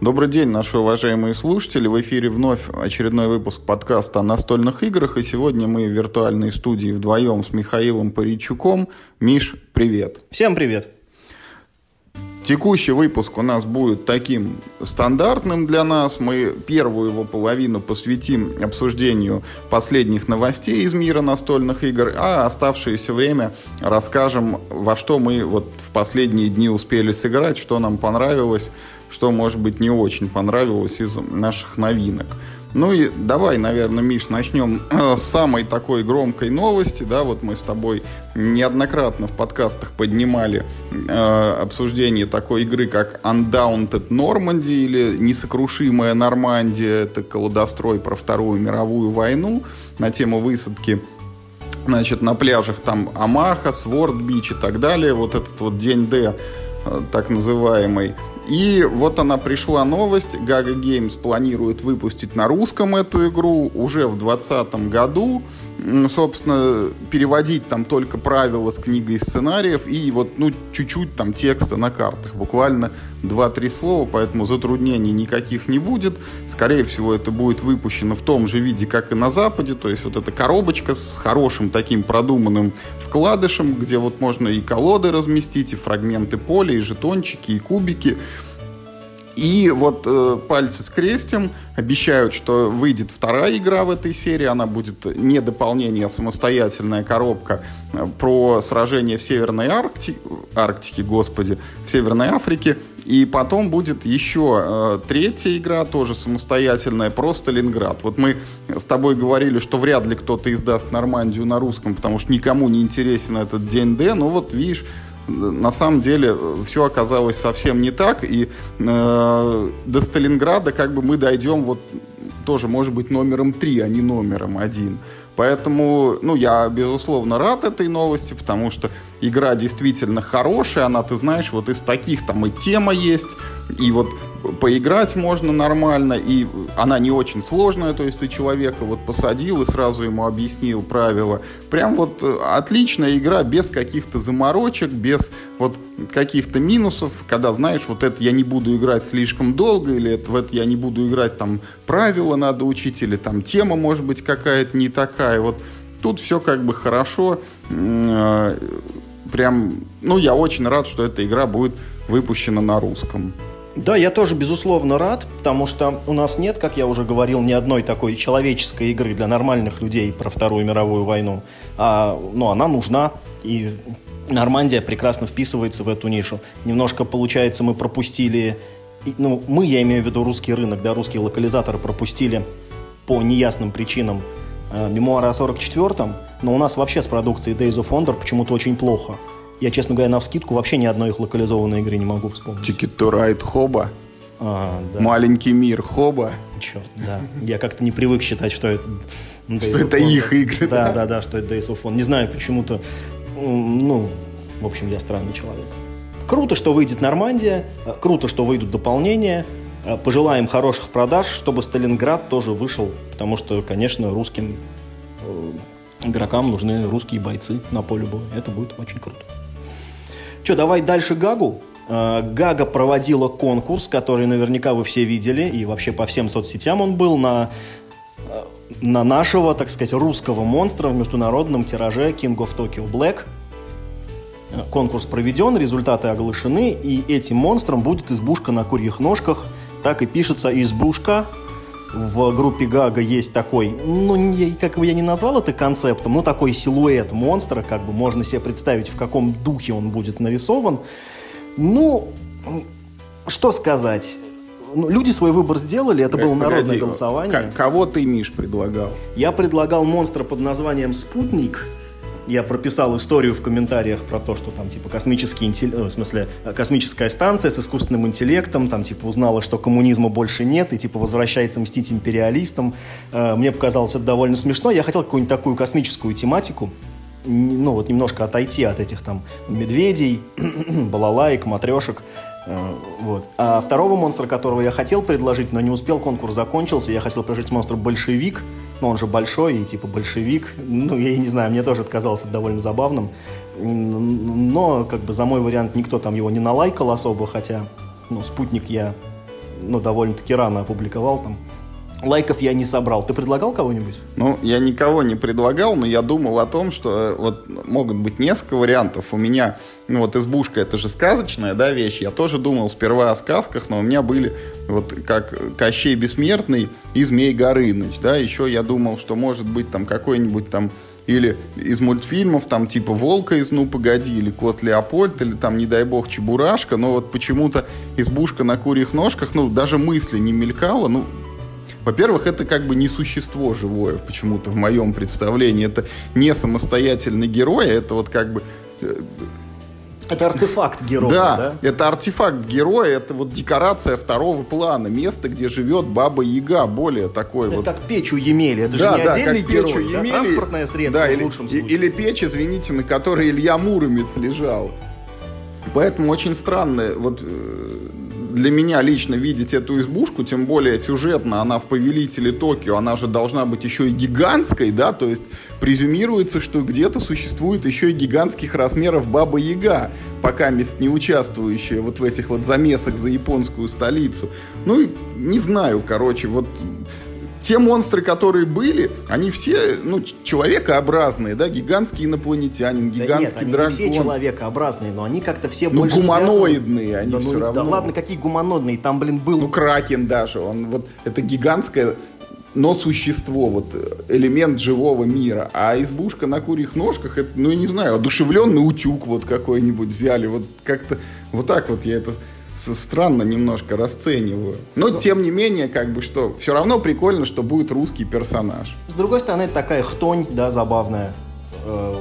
Добрый день, наши уважаемые слушатели. В эфире вновь очередной выпуск подкаста о настольных играх. И сегодня мы в виртуальной студии вдвоем с Михаилом Паричуком. Миш, привет. Всем привет. Текущий выпуск у нас будет таким стандартным для нас. Мы первую его половину посвятим обсуждению последних новостей из мира настольных игр, а оставшееся время расскажем, во что мы вот в последние дни успели сыграть, что нам понравилось, что, может быть, не очень понравилось из наших новинок. Ну и давай, наверное, Миш, начнем э, с самой такой громкой новости. Да, вот мы с тобой неоднократно в подкастах поднимали э, обсуждение такой игры, как Undaunted Normandy или Несокрушимая Нормандия. Это колодострой про Вторую мировую войну на тему высадки значит, на пляжах там Амаха, Сворд Бич и так далее. Вот этот вот день Д, э, так называемый. И вот она пришла новость. Gaga Games планирует выпустить на русском эту игру уже в 2020 году. Собственно, переводить там только правила с книгой сценариев и вот, ну, чуть-чуть там текста на картах. Буквально 2-3 слова, поэтому затруднений никаких не будет. Скорее всего, это будет выпущено в том же виде, как и на Западе. То есть вот эта коробочка с хорошим таким продуманным вкладышем, где вот можно и колоды разместить, и фрагменты поля, и жетончики, и кубики. И вот э, пальцы скрестим, обещают, что выйдет вторая игра в этой серии, она будет не дополнение, а самостоятельная коробка э, про сражение в Северной Аркти... Арктике, господи, в Северной Африке. И потом будет еще э, третья игра, тоже самостоятельная, про Сталинград. Вот мы с тобой говорили, что вряд ли кто-то издаст Нормандию на русском, потому что никому не интересен этот день Д. Ну вот видишь, на самом деле все оказалось совсем не так, и э, до Сталинграда как бы мы дойдем вот тоже, может быть, номером три, а не номером один. Поэтому, ну, я, безусловно, рад этой новости, потому что игра действительно хорошая, она, ты знаешь, вот из таких там и тема есть, и вот поиграть можно нормально, и она не очень сложная, то есть ты человека вот посадил и сразу ему объяснил правила. Прям вот э, отличная игра, без каких-то заморочек, без вот каких-то минусов, когда знаешь, вот это я не буду играть слишком долго, или это, в это я не буду играть, там правила надо учить, или там тема может быть какая-то не такая. Вот тут все как бы хорошо, э, прям, ну, я очень рад, что эта игра будет выпущена на русском. Да, я тоже, безусловно, рад, потому что у нас нет, как я уже говорил, ни одной такой человеческой игры для нормальных людей про Вторую мировую войну. А, ну, она нужна, и Нормандия прекрасно вписывается в эту нишу. Немножко, получается, мы пропустили, ну, мы, я имею в виду русский рынок, да, русские локализаторы пропустили по неясным причинам э, мемуары о 44-м, но у нас вообще с продукцией Days of Wonder почему-то очень плохо. Я, честно говоря, на вскидку вообще ни одной их локализованной игры не могу вспомнить. Ticket to Ride Хоба. А, да. Маленький мир Хоба. Черт, да. Я как-то не привык считать, что это... Что это их игры. Да, да, да, что это Days of. Не знаю, почему-то... Ну, в общем, я странный человек. Круто, что выйдет Нормандия. Круто, что выйдут дополнения. Пожелаем хороших продаж, чтобы Сталинград тоже вышел. Потому что, конечно, русским э, игрокам нужны русские бойцы на поле боя. Это будет очень круто. Что, давай дальше Гагу. Э, Гага проводила конкурс, который наверняка вы все видели, и вообще по всем соцсетям он был, на, э, на нашего, так сказать, русского монстра в международном тираже King of Tokyo Black. Э, конкурс проведен, результаты оглашены, и этим монстром будет избушка на курьих ножках. Так и пишется избушка в группе Гага есть такой, ну, как бы я не назвал это концептом, но такой силуэт монстра, как бы можно себе представить, в каком духе он будет нарисован. Ну, что сказать? Ну, люди свой выбор сделали, это как, было народное погоди, голосование. Кого ты, Миш, предлагал? Я предлагал монстра под названием «Спутник», я прописал историю в комментариях про то, что там, типа, космический интеллект, э, в смысле, э, космическая станция с искусственным интеллектом, там, типа, узнала, что коммунизма больше нет, и, типа, возвращается мстить империалистам. Э, мне показалось это довольно смешно. Я хотел какую-нибудь такую космическую тематику, ну, вот немножко отойти от этих там медведей, балалаек, матрешек. Вот. А второго монстра, которого я хотел предложить, но не успел, конкурс закончился, я хотел предложить монстр большевик, но он же большой и типа большевик. Ну, я не знаю, мне тоже отказался довольно забавным. Но как бы за мой вариант никто там его не налайкал особо, хотя ну, спутник я ну, довольно-таки рано опубликовал там. Лайков я не собрал. Ты предлагал кого-нибудь? Ну, я никого не предлагал, но я думал о том, что э, вот могут быть несколько вариантов. У меня, ну вот избушка, это же сказочная, да, вещь. Я тоже думал сперва о сказках, но у меня были вот как Кощей Бессмертный и Змей Горыныч, да. Еще я думал, что может быть там какой-нибудь там или из мультфильмов, там, типа «Волка из «Ну, погоди», или «Кот Леопольд», или там, не дай бог, «Чебурашка», но вот почему-то «Избушка на курьих ножках», ну, даже мысли не мелькало, ну, во-первых, это как бы не существо живое почему-то в моем представлении. Это не самостоятельный герой, а это вот как бы э, это артефакт героя, да, да? это артефакт героя, это вот декорация второго плана, место, где живет Баба Яга, более такое это вот. как печь у Емели, это да, же не да, отдельный как герой, печь у Емели, да? транспортное средство да, в или, лучшем случае. Или печь, извините, на которой Илья Муромец лежал. Поэтому очень странно, вот э, для меня лично видеть эту избушку, тем более сюжетно, она в «Повелителе Токио», она же должна быть еще и гигантской, да, то есть презюмируется, что где-то существует еще и гигантских размеров Баба Яга, пока мест не участвующая вот в этих вот замесах за японскую столицу. Ну, не знаю, короче, вот те монстры, которые были, они все, ну, человекообразные, да, гигантский инопланетянин, гигантский да нет, дракон. Они все человекообразные, но они как-то все ну, больше гуманоидные, связаны. они да, все ну, равно. Да ладно, какие гуманоидные, там, блин, был... Ну, Кракен даже, он вот, это гигантское но существо, вот элемент живого мира. А избушка на курьих ножках, это, ну, я не знаю, одушевленный утюг вот какой-нибудь взяли, вот как-то, вот так вот я это странно немножко расцениваю. Но, тем не менее, как бы что, все равно прикольно, что будет русский персонаж. С другой стороны, это такая хтонь, да, забавная. Э,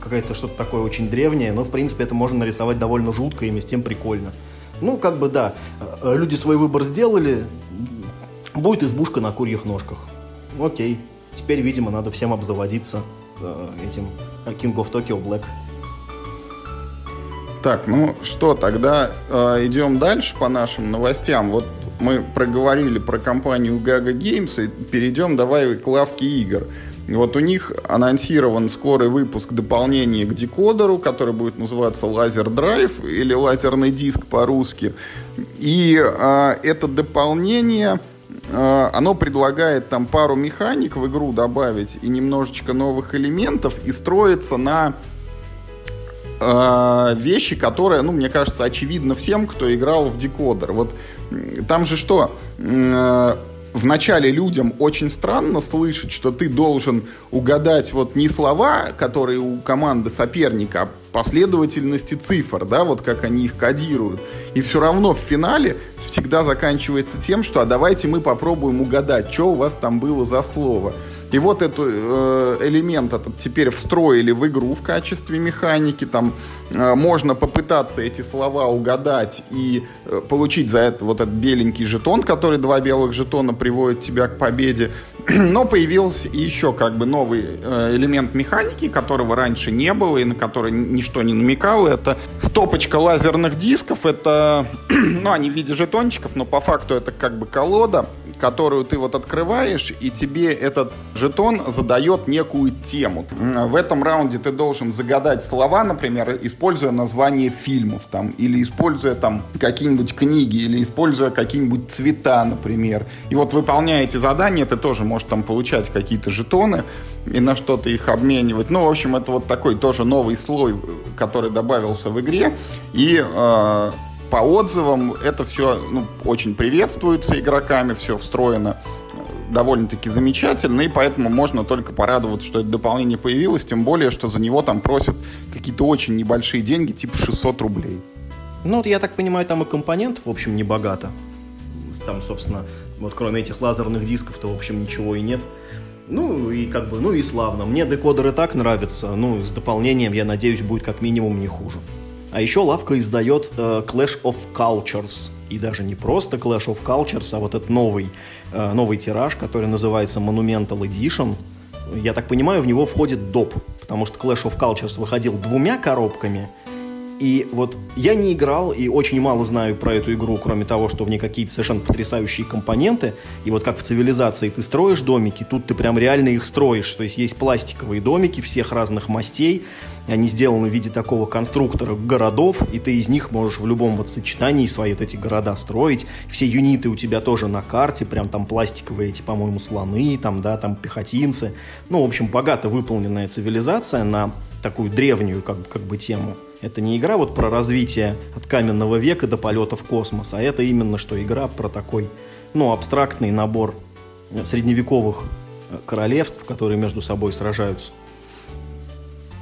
какое-то что-то такое очень древнее, но, в принципе, это можно нарисовать довольно жутко и с тем прикольно. Ну, как бы, да, э, люди свой выбор сделали, будет избушка на курьих ножках. Окей, теперь, видимо, надо всем обзаводиться э, этим King of Tokyo Black. Так, ну что, тогда э, идем дальше по нашим новостям. Вот мы проговорили про компанию Gaga Games и перейдем давай к лавке игр. Вот у них анонсирован скорый выпуск дополнения к декодеру, который будет называться Лазер Драйв или лазерный диск по-русски. И э, это дополнение э, оно предлагает там пару механик в игру добавить и немножечко новых элементов и строится на э, вещи, которые, ну, мне кажется, очевидно всем, кто играл в декодер. Вот там же что? Э, вначале людям очень странно слышать, что ты должен угадать вот не слова, которые у команды соперника, а последовательности цифр, да, вот как они их кодируют. И все равно в финале всегда заканчивается тем, что а давайте мы попробуем угадать, что у вас там было за слово. И вот этот э, элемент этот теперь встроили в игру в качестве механики. Там э, можно попытаться эти слова угадать и э, получить за это вот этот беленький жетон, который два белых жетона приводит тебя к победе. Но появился еще как бы новый элемент механики, которого раньше не было и на который ничто не намекало. Это стопочка лазерных дисков. Это, ну, они в виде жетончиков, но по факту это как бы колода которую ты вот открываешь, и тебе этот жетон задает некую тему. В этом раунде ты должен загадать слова, например, используя название фильмов, там, или используя там какие-нибудь книги, или используя какие-нибудь цвета, например. И вот выполняя эти задания, ты тоже можешь там получать какие-то жетоны и на что-то их обменивать. Ну, в общем, это вот такой тоже новый слой, который добавился в игре. И э, по отзывам это все ну, очень приветствуется игроками, все встроено довольно-таки замечательно, и поэтому можно только порадоваться, что это дополнение появилось, тем более, что за него там просят какие-то очень небольшие деньги, типа 600 рублей. Ну, я так понимаю, там и компонентов, в общем, не богато. Там, собственно, вот кроме этих лазерных дисков, то, в общем, ничего и нет. Ну, и как бы, ну и славно. Мне декодер и так нравится, ну, с дополнением, я надеюсь, будет как минимум не хуже. А еще лавка издает э, Clash of Cultures. И даже не просто Clash of Cultures, а вот этот новый, э, новый тираж, который называется Monumental Edition. Я так понимаю, в него входит доп. Потому что Clash of Cultures выходил двумя коробками, и вот я не играл и очень мало знаю про эту игру, кроме того, что в ней какие-то совершенно потрясающие компоненты. И вот как в цивилизации ты строишь домики, тут ты прям реально их строишь. То есть есть пластиковые домики всех разных мастей, они сделаны в виде такого конструктора городов, и ты из них можешь в любом вот сочетании свои вот эти города строить. Все юниты у тебя тоже на карте, прям там пластиковые эти, по-моему, слоны, там, да, там пехотинцы. Ну, в общем, богато выполненная цивилизация на такую древнюю как, как бы тему. Это не игра вот про развитие от каменного века до полета в космос, а это именно что игра про такой, ну, абстрактный набор средневековых э, королевств, которые между собой сражаются.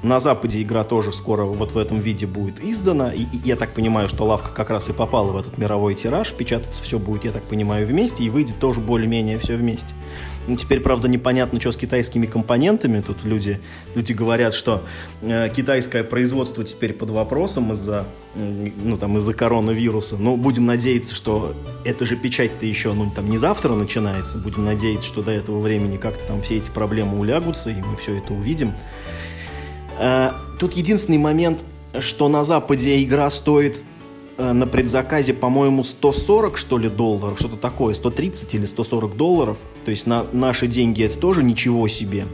На Западе игра тоже скоро вот в этом виде будет издана. И, и я так понимаю, что лавка как раз и попала в этот мировой тираж. Печататься все будет, я так понимаю, вместе. И выйдет тоже более-менее все вместе. Ну, теперь, правда, непонятно, что с китайскими компонентами. Тут люди, люди говорят, что э, китайское производство теперь под вопросом из-за э, ну, там, из-за коронавируса. Но будем надеяться, что эта же печать-то еще ну, там, не завтра начинается. Будем надеяться, что до этого времени как-то там все эти проблемы улягутся, и мы все это увидим. Э, тут единственный момент, что на Западе игра стоит на предзаказе, по-моему, 140, что ли, долларов, что-то такое, 130 или 140 долларов. То есть на наши деньги это тоже ничего себе.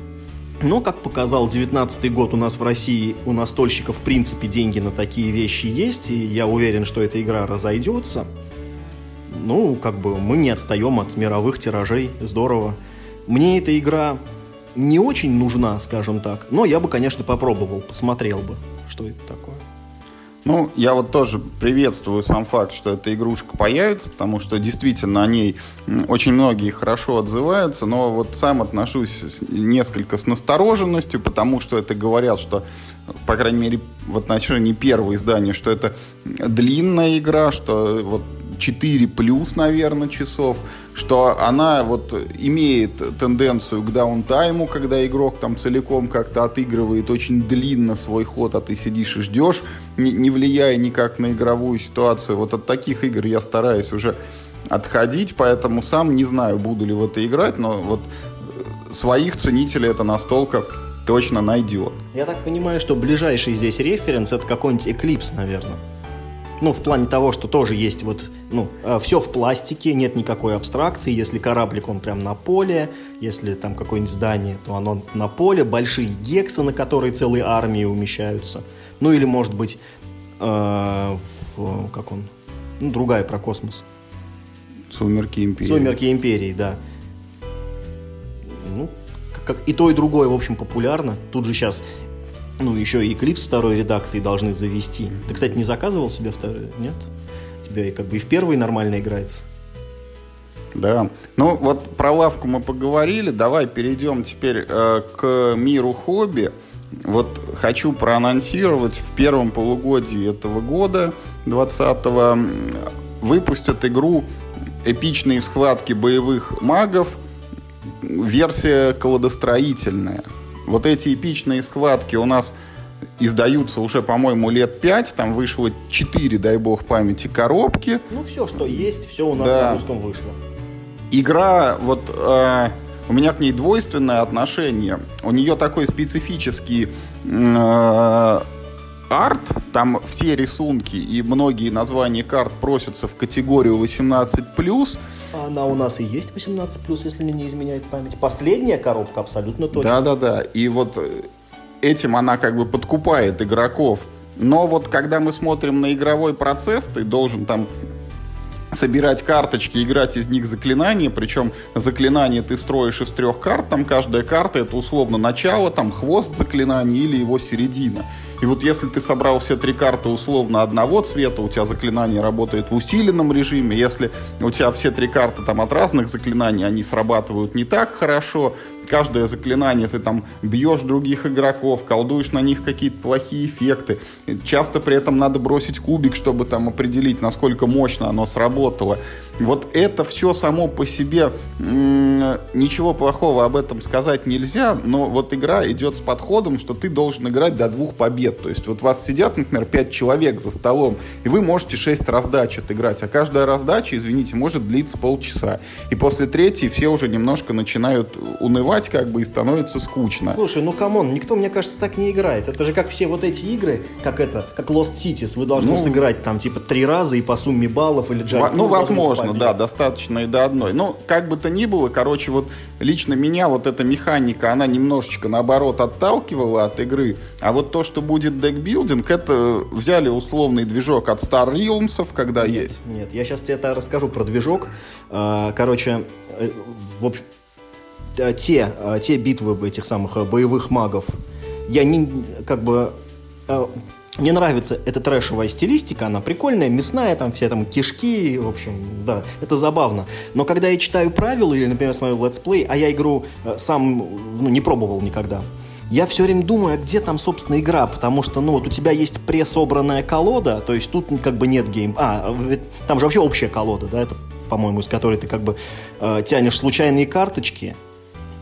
Но, как показал 19 год у нас в России, у настольщиков, в принципе, деньги на такие вещи есть, и я уверен, что эта игра разойдется. Ну, как бы мы не отстаем от мировых тиражей, здорово. Мне эта игра не очень нужна, скажем так. Но я бы, конечно, попробовал, посмотрел бы, что это такое. Ну, я вот тоже приветствую сам факт, что эта игрушка появится, потому что действительно о ней очень многие хорошо отзываются, но вот сам отношусь с, несколько с настороженностью, потому что это говорят, что, по крайней мере, в отношении первого издания, что это длинная игра, что вот 4 плюс, наверное, часов, что она вот имеет тенденцию к даунтайму, когда игрок там целиком как-то отыгрывает очень длинно свой ход, а ты сидишь и ждешь, не, не влияя никак на игровую ситуацию. Вот от таких игр я стараюсь уже отходить, поэтому сам не знаю, буду ли в это играть, но вот своих ценителей это настолько точно найдет. Я так понимаю, что ближайший здесь референс это какой-нибудь Eclipse, наверное. Ну, в плане того, что тоже есть вот, ну, э, все в пластике, нет никакой абстракции. Если кораблик, он прям на поле, если там какое-нибудь здание, то оно на поле, большие гексы, на которые целые армии умещаются. Ну, или, может быть, э, в, как он, ну, другая про космос. Сумерки Империи. Сумерки Империи, да. Ну, как, и то, и другое, в общем, популярно. Тут же сейчас ну, еще и клип второй редакции должны завести. Ты, кстати, не заказывал себе второй? Нет? Тебе как бы и в первой нормально играется. Да. Ну, вот про лавку мы поговорили. Давай перейдем теперь э, к миру хобби. Вот хочу проанонсировать в первом полугодии этого года, 20-го, выпустят игру «Эпичные схватки боевых магов», версия колодостроительная – вот эти эпичные схватки у нас издаются уже, по-моему, лет пять. Там вышло четыре, дай бог памяти, коробки. Ну, все, что есть, все у нас да. на русском вышло. Игра, вот э, у меня к ней двойственное отношение. У нее такой специфический э, арт. Там все рисунки и многие названия карт просятся в категорию 18+. Она у нас и есть 18 плюс, если мне не изменяет память. Последняя коробка абсолютно точно. Да, да, да. И вот э, этим она как бы подкупает игроков. Но вот когда мы смотрим на игровой процесс, ты должен там собирать карточки, играть из них заклинания, причем заклинание ты строишь из трех карт, там каждая карта это условно начало, там хвост заклинания или его середина. И вот если ты собрал все три карты условно одного цвета, у тебя заклинание работает в усиленном режиме. Если у тебя все три карты там от разных заклинаний, они срабатывают не так хорошо, каждое заклинание ты там бьешь других игроков, колдуешь на них какие-то плохие эффекты. Часто при этом надо бросить кубик, чтобы там определить, насколько мощно оно сработало. Вот это все само по себе, ничего плохого об этом сказать нельзя, но вот игра идет с подходом, что ты должен играть до двух побед. То есть вот вас сидят, например, пять человек за столом, и вы можете шесть раздач отыграть, а каждая раздача, извините, может длиться полчаса. И после третьей все уже немножко начинают унывать, спать, как бы, и становится скучно. Слушай, ну come on, никто, мне кажется, так не играет. Это же как все вот эти игры, как это, как Lost Cities, вы должны ну, сыграть там типа три раза и по сумме баллов или джаг. Ну, возможно, да, достаточно и до одной. Ну, как бы то ни было, короче, вот лично меня вот эта механика, она немножечко наоборот отталкивала от игры. А вот то, что будет декбилдинг, это взяли условный движок от Star Realms, когда нет, есть. Нет, я сейчас тебе расскажу про движок. А, короче, э, в общем, те, те битвы этих самых э, боевых магов, я не, как бы, э, мне нравится эта трэшевая стилистика, она прикольная, мясная, там все там кишки, в общем, да, это забавно. Но когда я читаю правила или, например, смотрю летсплей, а я игру сам ну, не пробовал никогда, я все время думаю, а где там, собственно, игра, потому что, ну, вот у тебя есть пресобранная колода, то есть тут как бы нет гейм... А, там же вообще общая колода, да, это, по-моему, из которой ты как бы э, тянешь случайные карточки,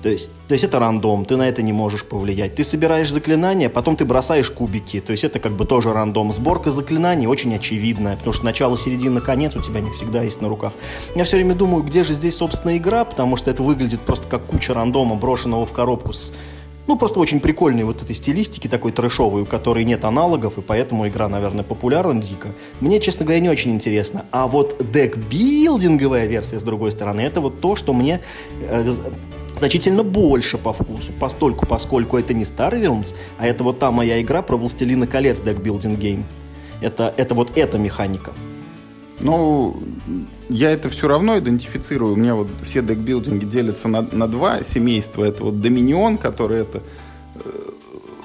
то есть, то есть это рандом, ты на это не можешь повлиять. Ты собираешь заклинания, потом ты бросаешь кубики. То есть это как бы тоже рандом. Сборка заклинаний очень очевидная, потому что начало, середина, конец у тебя не всегда есть на руках. Я все время думаю, где же здесь, собственно, игра, потому что это выглядит просто как куча рандома, брошенного в коробку с ну, просто очень прикольной вот этой стилистики, такой трэшовой, у которой нет аналогов, и поэтому игра, наверное, популярна дико. Мне, честно говоря, не очень интересно. А вот декбилдинговая версия, с другой стороны, это вот то, что мне э, значительно больше по вкусу, постольку, поскольку это не Star Realms, а это вот та моя игра про Властелина колец deckbuilding game. Это, это вот эта механика. Ну, я это все равно идентифицирую. У меня вот все декбилдинги делятся на, на два семейства. Это вот Доминион, который это э,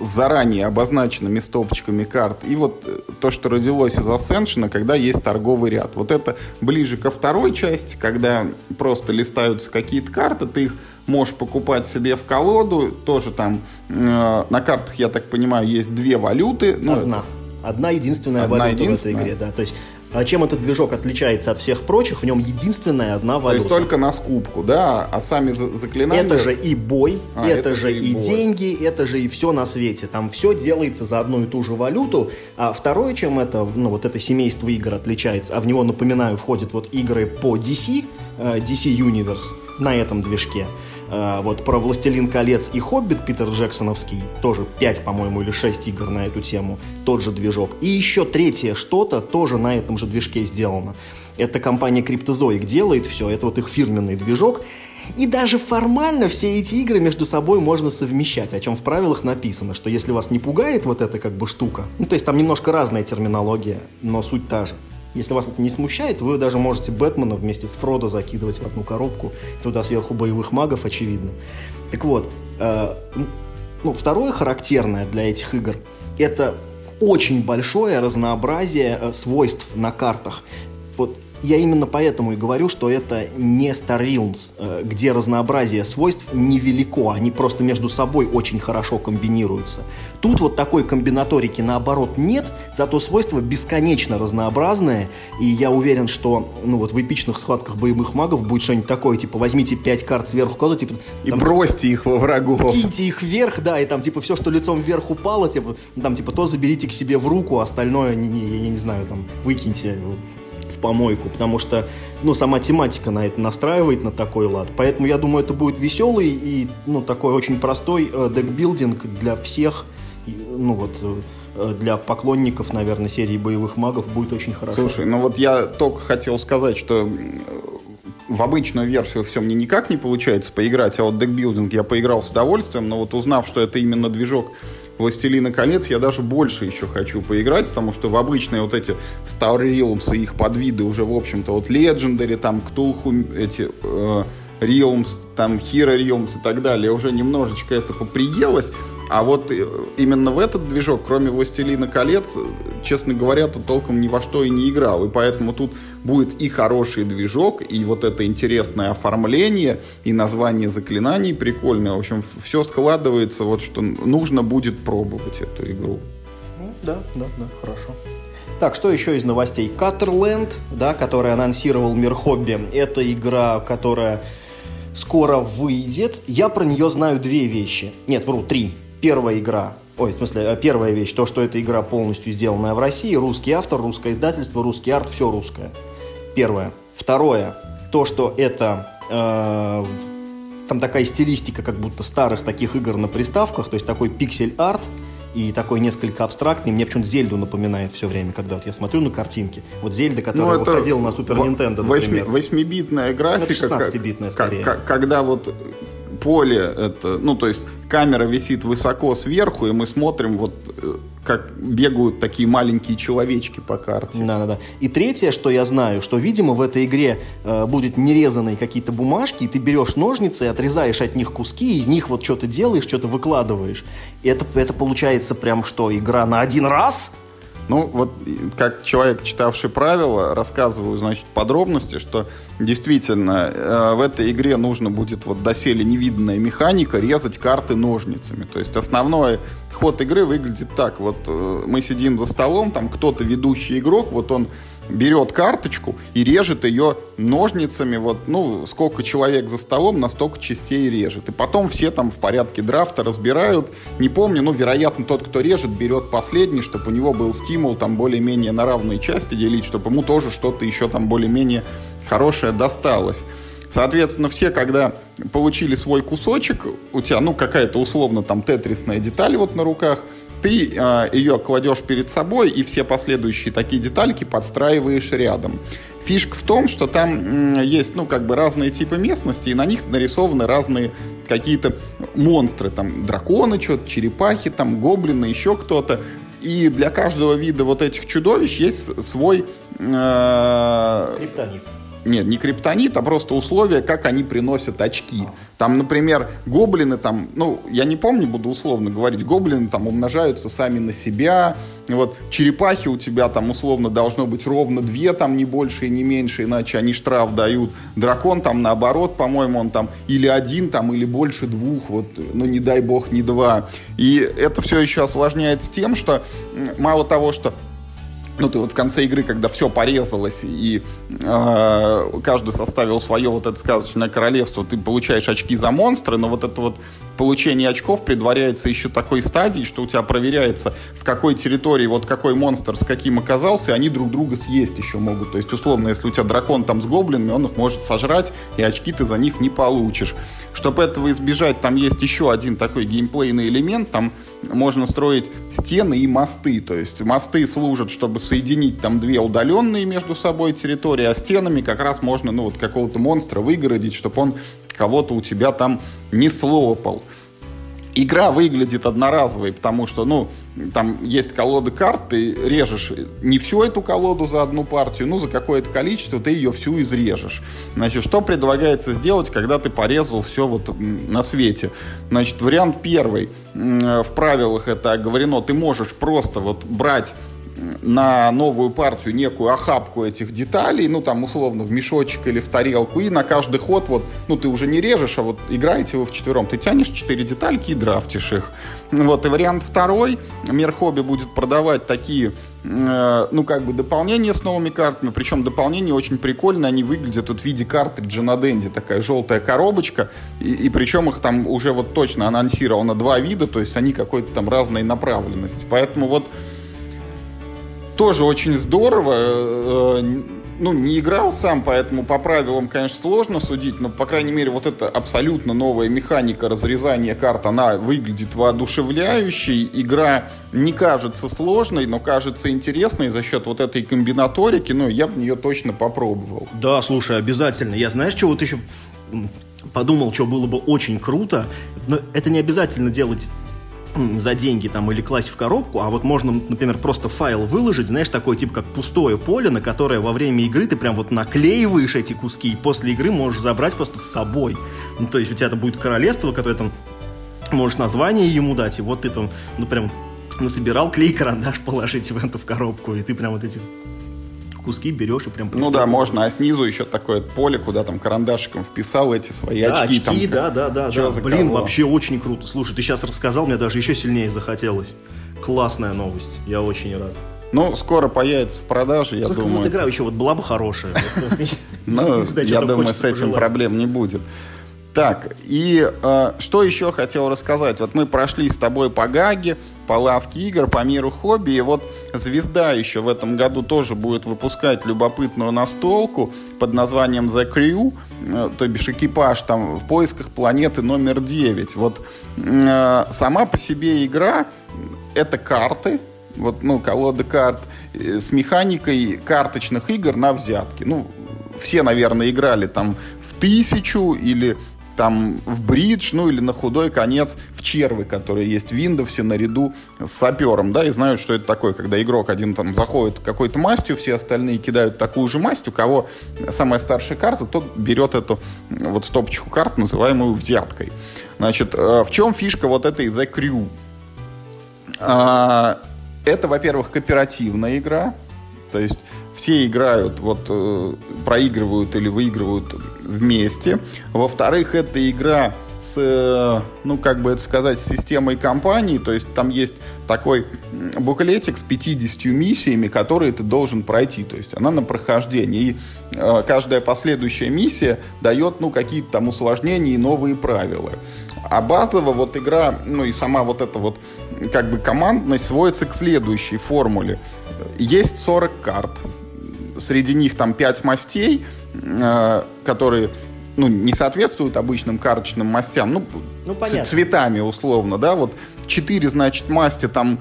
заранее обозначенными стопочками карт. И вот э, то, что родилось из Ascension, когда есть торговый ряд. Вот это ближе ко второй части, когда просто листаются какие-то карты, ты их можешь покупать себе в колоду. Тоже там э, на картах, я так понимаю, есть две валюты. Ну, Одна. Это... Одна единственная Одна валюта единственная. в этой игре, да. То есть а чем этот движок отличается от всех прочих? В нем единственная одна валюта. То есть только на скупку, да? А сами заклинания... Это же и бой, а, это, это же и, и деньги, это же и все на свете. Там все делается за одну и ту же валюту. А второе, чем это, ну вот это семейство игр отличается, а в него, напоминаю, входят вот игры по DC, э, DC Universe на этом движке. А, вот про «Властелин колец» и «Хоббит» Питер Джексоновский, тоже 5, по-моему, или 6 игр на эту тему, тот же движок. И еще третье что-то тоже на этом же движке сделано. Это компания Cryptozoic делает все, это вот их фирменный движок. И даже формально все эти игры между собой можно совмещать, о чем в правилах написано, что если вас не пугает вот эта как бы штука, ну то есть там немножко разная терминология, но суть та же – если вас это не смущает, вы даже можете Бэтмена вместе с Фродо закидывать в одну коробку, туда сверху боевых магов, очевидно. Так вот, э, ну, второе характерное для этих игр – это очень большое разнообразие э, свойств на картах. Вот я именно поэтому и говорю, что это не Star Realms, э, где разнообразие свойств невелико, они просто между собой очень хорошо комбинируются. Тут вот такой комбинаторики наоборот нет, зато свойства бесконечно разнообразные, и я уверен, что ну вот в эпичных схватках боевых магов будет что-нибудь такое, типа возьмите пять карт сверху куда типа... И бросьте их во врагов. Киньте их вверх, да, и там типа все, что лицом вверх упало, типа, там типа то заберите к себе в руку, а остальное, не, не, я не знаю, там выкиньте помойку, потому что, ну, сама тематика на это настраивает на такой лад. Поэтому я думаю, это будет веселый и, ну, такой очень простой э, декбилдинг для всех, ну, вот, э, для поклонников, наверное, серии боевых магов будет очень хорошо. Слушай, ну вот я только хотел сказать, что в обычную версию все мне никак не получается поиграть, а вот декбилдинг я поиграл с удовольствием, но вот узнав, что это именно движок «Властелина колец» я даже больше еще хочу поиграть, потому что в обычные вот эти Star Realms и их подвиды уже, в общем-то, вот Legendary, там, Ктулху, эти э, Realms, там, Hero Realms и так далее, уже немножечко это поприелось, а вот э, именно в этот движок, кроме «Властелина колец», честно говоря, то толком ни во что и не играл. И поэтому тут будет и хороший движок, и вот это интересное оформление, и название заклинаний прикольное. В общем, все складывается, вот что нужно будет пробовать эту игру. Ну, да, да, да, хорошо. Так, что еще из новостей? Cutterland, да, который анонсировал Мир Хобби. Это игра, которая скоро выйдет. Я про нее знаю две вещи. Нет, вру, три первая игра, ой, в смысле, э, первая вещь, то, что эта игра полностью сделанная в России, русский автор, русское издательство, русский арт, все русское. Первое. Второе, то, что это э, там такая стилистика, как будто старых таких игр на приставках, то есть такой пиксель-арт, и такой несколько абстрактный. Мне почему-то Зельду напоминает все время, когда вот я смотрю на картинки. Вот Зельда, которая ну, выходила на Супер Нинтендо, например. 8-битная графика. Ну, 16-битная скорее. Как, когда вот поле это, ну то есть камера висит высоко сверху, и мы смотрим вот э, как бегают такие маленькие человечки по карте. Да, да, да. И третье, что я знаю, что, видимо, в этой игре э, будет нерезанные какие-то бумажки, и ты берешь ножницы, отрезаешь от них куски, из них вот что-то делаешь, что-то выкладываешь. И это, это получается прям что, игра на один раз? Ну, вот как человек, читавший правила, рассказываю, значит, подробности, что действительно э, в этой игре нужно будет вот доселе невиданная механика резать карты ножницами. То есть основной ход игры выглядит так. Вот э, мы сидим за столом, там кто-то ведущий игрок, вот он берет карточку и режет ее ножницами, вот, ну, сколько человек за столом, на столько частей режет. И потом все там в порядке драфта разбирают. Не помню, ну, вероятно, тот, кто режет, берет последний, чтобы у него был стимул там более-менее на равные части делить, чтобы ему тоже что-то еще там более-менее хорошее досталось. Соответственно, все, когда получили свой кусочек, у тебя, ну, какая-то условно там тетрисная деталь вот на руках – ты э, ее кладешь перед собой и все последующие такие детальки подстраиваешь рядом. Фишка в том, что там есть, ну, как бы разные типы местности, и на них нарисованы разные какие-то монстры, там, драконы, что-то, черепахи, там, гоблины, еще кто-то. И для каждого вида вот этих чудовищ есть свой... Э, Криптонит. Нет, не криптонит, а просто условия, как они приносят очки. Там, например, гоблины там, ну, я не помню, буду условно говорить, гоблины там умножаются сами на себя. Вот черепахи у тебя там условно должно быть ровно две, там не больше и не меньше, иначе они штраф дают. Дракон там наоборот, по-моему, он там или один там, или больше двух, вот, ну не дай бог, не два. И это все еще осложняется тем, что мало того, что ну, ты вот в конце игры, когда все порезалось, и э, каждый составил свое вот это сказочное королевство, ты получаешь очки за монстры, но вот это вот получение очков предваряется еще такой стадией, что у тебя проверяется, в какой территории вот какой монстр с каким оказался, и они друг друга съесть еще могут. То есть, условно, если у тебя дракон там с гоблинами, он их может сожрать, и очки ты за них не получишь. Чтобы этого избежать, там есть еще один такой геймплейный элемент, там можно строить стены и мосты. То есть мосты служат, чтобы соединить там две удаленные между собой территории, а стенами как раз можно ну, вот какого-то монстра выгородить, чтобы он кого-то у тебя там не слопал. Игра выглядит одноразовой, потому что, ну, там есть колода карт, ты режешь не всю эту колоду за одну партию, ну, за какое-то количество ты ее всю изрежешь. Значит, что предлагается сделать, когда ты порезал все вот на свете? Значит, вариант первый. В правилах это оговорено, ты можешь просто вот брать на новую партию некую охапку этих деталей, ну, там, условно, в мешочек или в тарелку, и на каждый ход вот, ну, ты уже не режешь, а вот играете вы вчетвером, ты тянешь четыре детальки и драфтишь их. Вот, и вариант второй, Мир Хобби будет продавать такие э, ну, как бы дополнения с новыми картами, причем дополнения очень прикольно, они выглядят вот в виде картриджа на Денде, такая желтая коробочка, и, и причем их там уже вот точно анонсировано два вида, то есть они какой-то там разной направленности, поэтому вот тоже очень здорово. Э, э, ну, не играл сам, поэтому по правилам, конечно, сложно судить, но, по крайней мере, вот эта абсолютно новая механика разрезания карт, она выглядит воодушевляющей. Игра не кажется сложной, но кажется интересной за счет вот этой комбинаторики, ну, я в нее точно попробовал. Да, слушай, обязательно. Я знаешь, что вот еще подумал, что было бы очень круто, но это не обязательно делать за деньги там или класть в коробку, а вот можно, например, просто файл выложить, знаешь, такой тип как пустое поле, на которое во время игры ты прям вот наклеиваешь эти куски и после игры можешь забрать просто с собой. Ну, то есть у тебя там будет королевство, которое там можешь название ему дать, и вот ты там, ну, прям насобирал клей-карандаш положить в эту в коробку, и ты прям вот эти куски берешь и прям... Ну да, можно, а снизу еще такое поле, куда там карандашиком вписал эти свои да, очки. очки, там, да, да, да, да. Блин, кого? вообще очень круто. Слушай, ты сейчас рассказал, мне даже еще сильнее захотелось. Классная новость, я очень рад. Ну, скоро появится в продаже, я Только думаю. вот игра еще вот была бы хорошая. Ну, я думаю, с этим проблем не будет. Так, и э, что еще хотел рассказать? Вот мы прошли с тобой по Гаге, по лавке игр, по миру хобби. И вот «Звезда» еще в этом году тоже будет выпускать любопытную настолку под названием «The Crew», э, то бишь экипаж там в поисках планеты номер 9. Вот э, сама по себе игра — это карты, вот, ну, колода карт э, с механикой карточных игр на взятки. Ну, все, наверное, играли там в тысячу или там в бридж, ну или на худой конец в червы, которые есть в Windows наряду с сапером, да, и знают, что это такое, когда игрок один там заходит какой-то мастью, все остальные кидают такую же масть, у кого самая старшая карта, тот берет эту вот стопочку карт, называемую взяткой. Значит, э, в чем фишка вот этой The Crew? А, это, во-первых, кооперативная игра, то есть все играют, вот э, проигрывают или выигрывают вместе. Во-вторых, это игра с, э, ну, как бы это сказать, системой компании, то есть там есть такой буклетик с 50 миссиями, которые ты должен пройти, то есть она на прохождение, и э, каждая последующая миссия дает, ну, какие-то там усложнения и новые правила. А базово вот игра, ну и сама вот эта вот как бы командность сводится к следующей формуле. Есть 40 карт, среди них там 5 мастей, которые ну, не соответствуют обычным карточным мастям, ну, ну цветами условно, да, вот 4, значит, масти там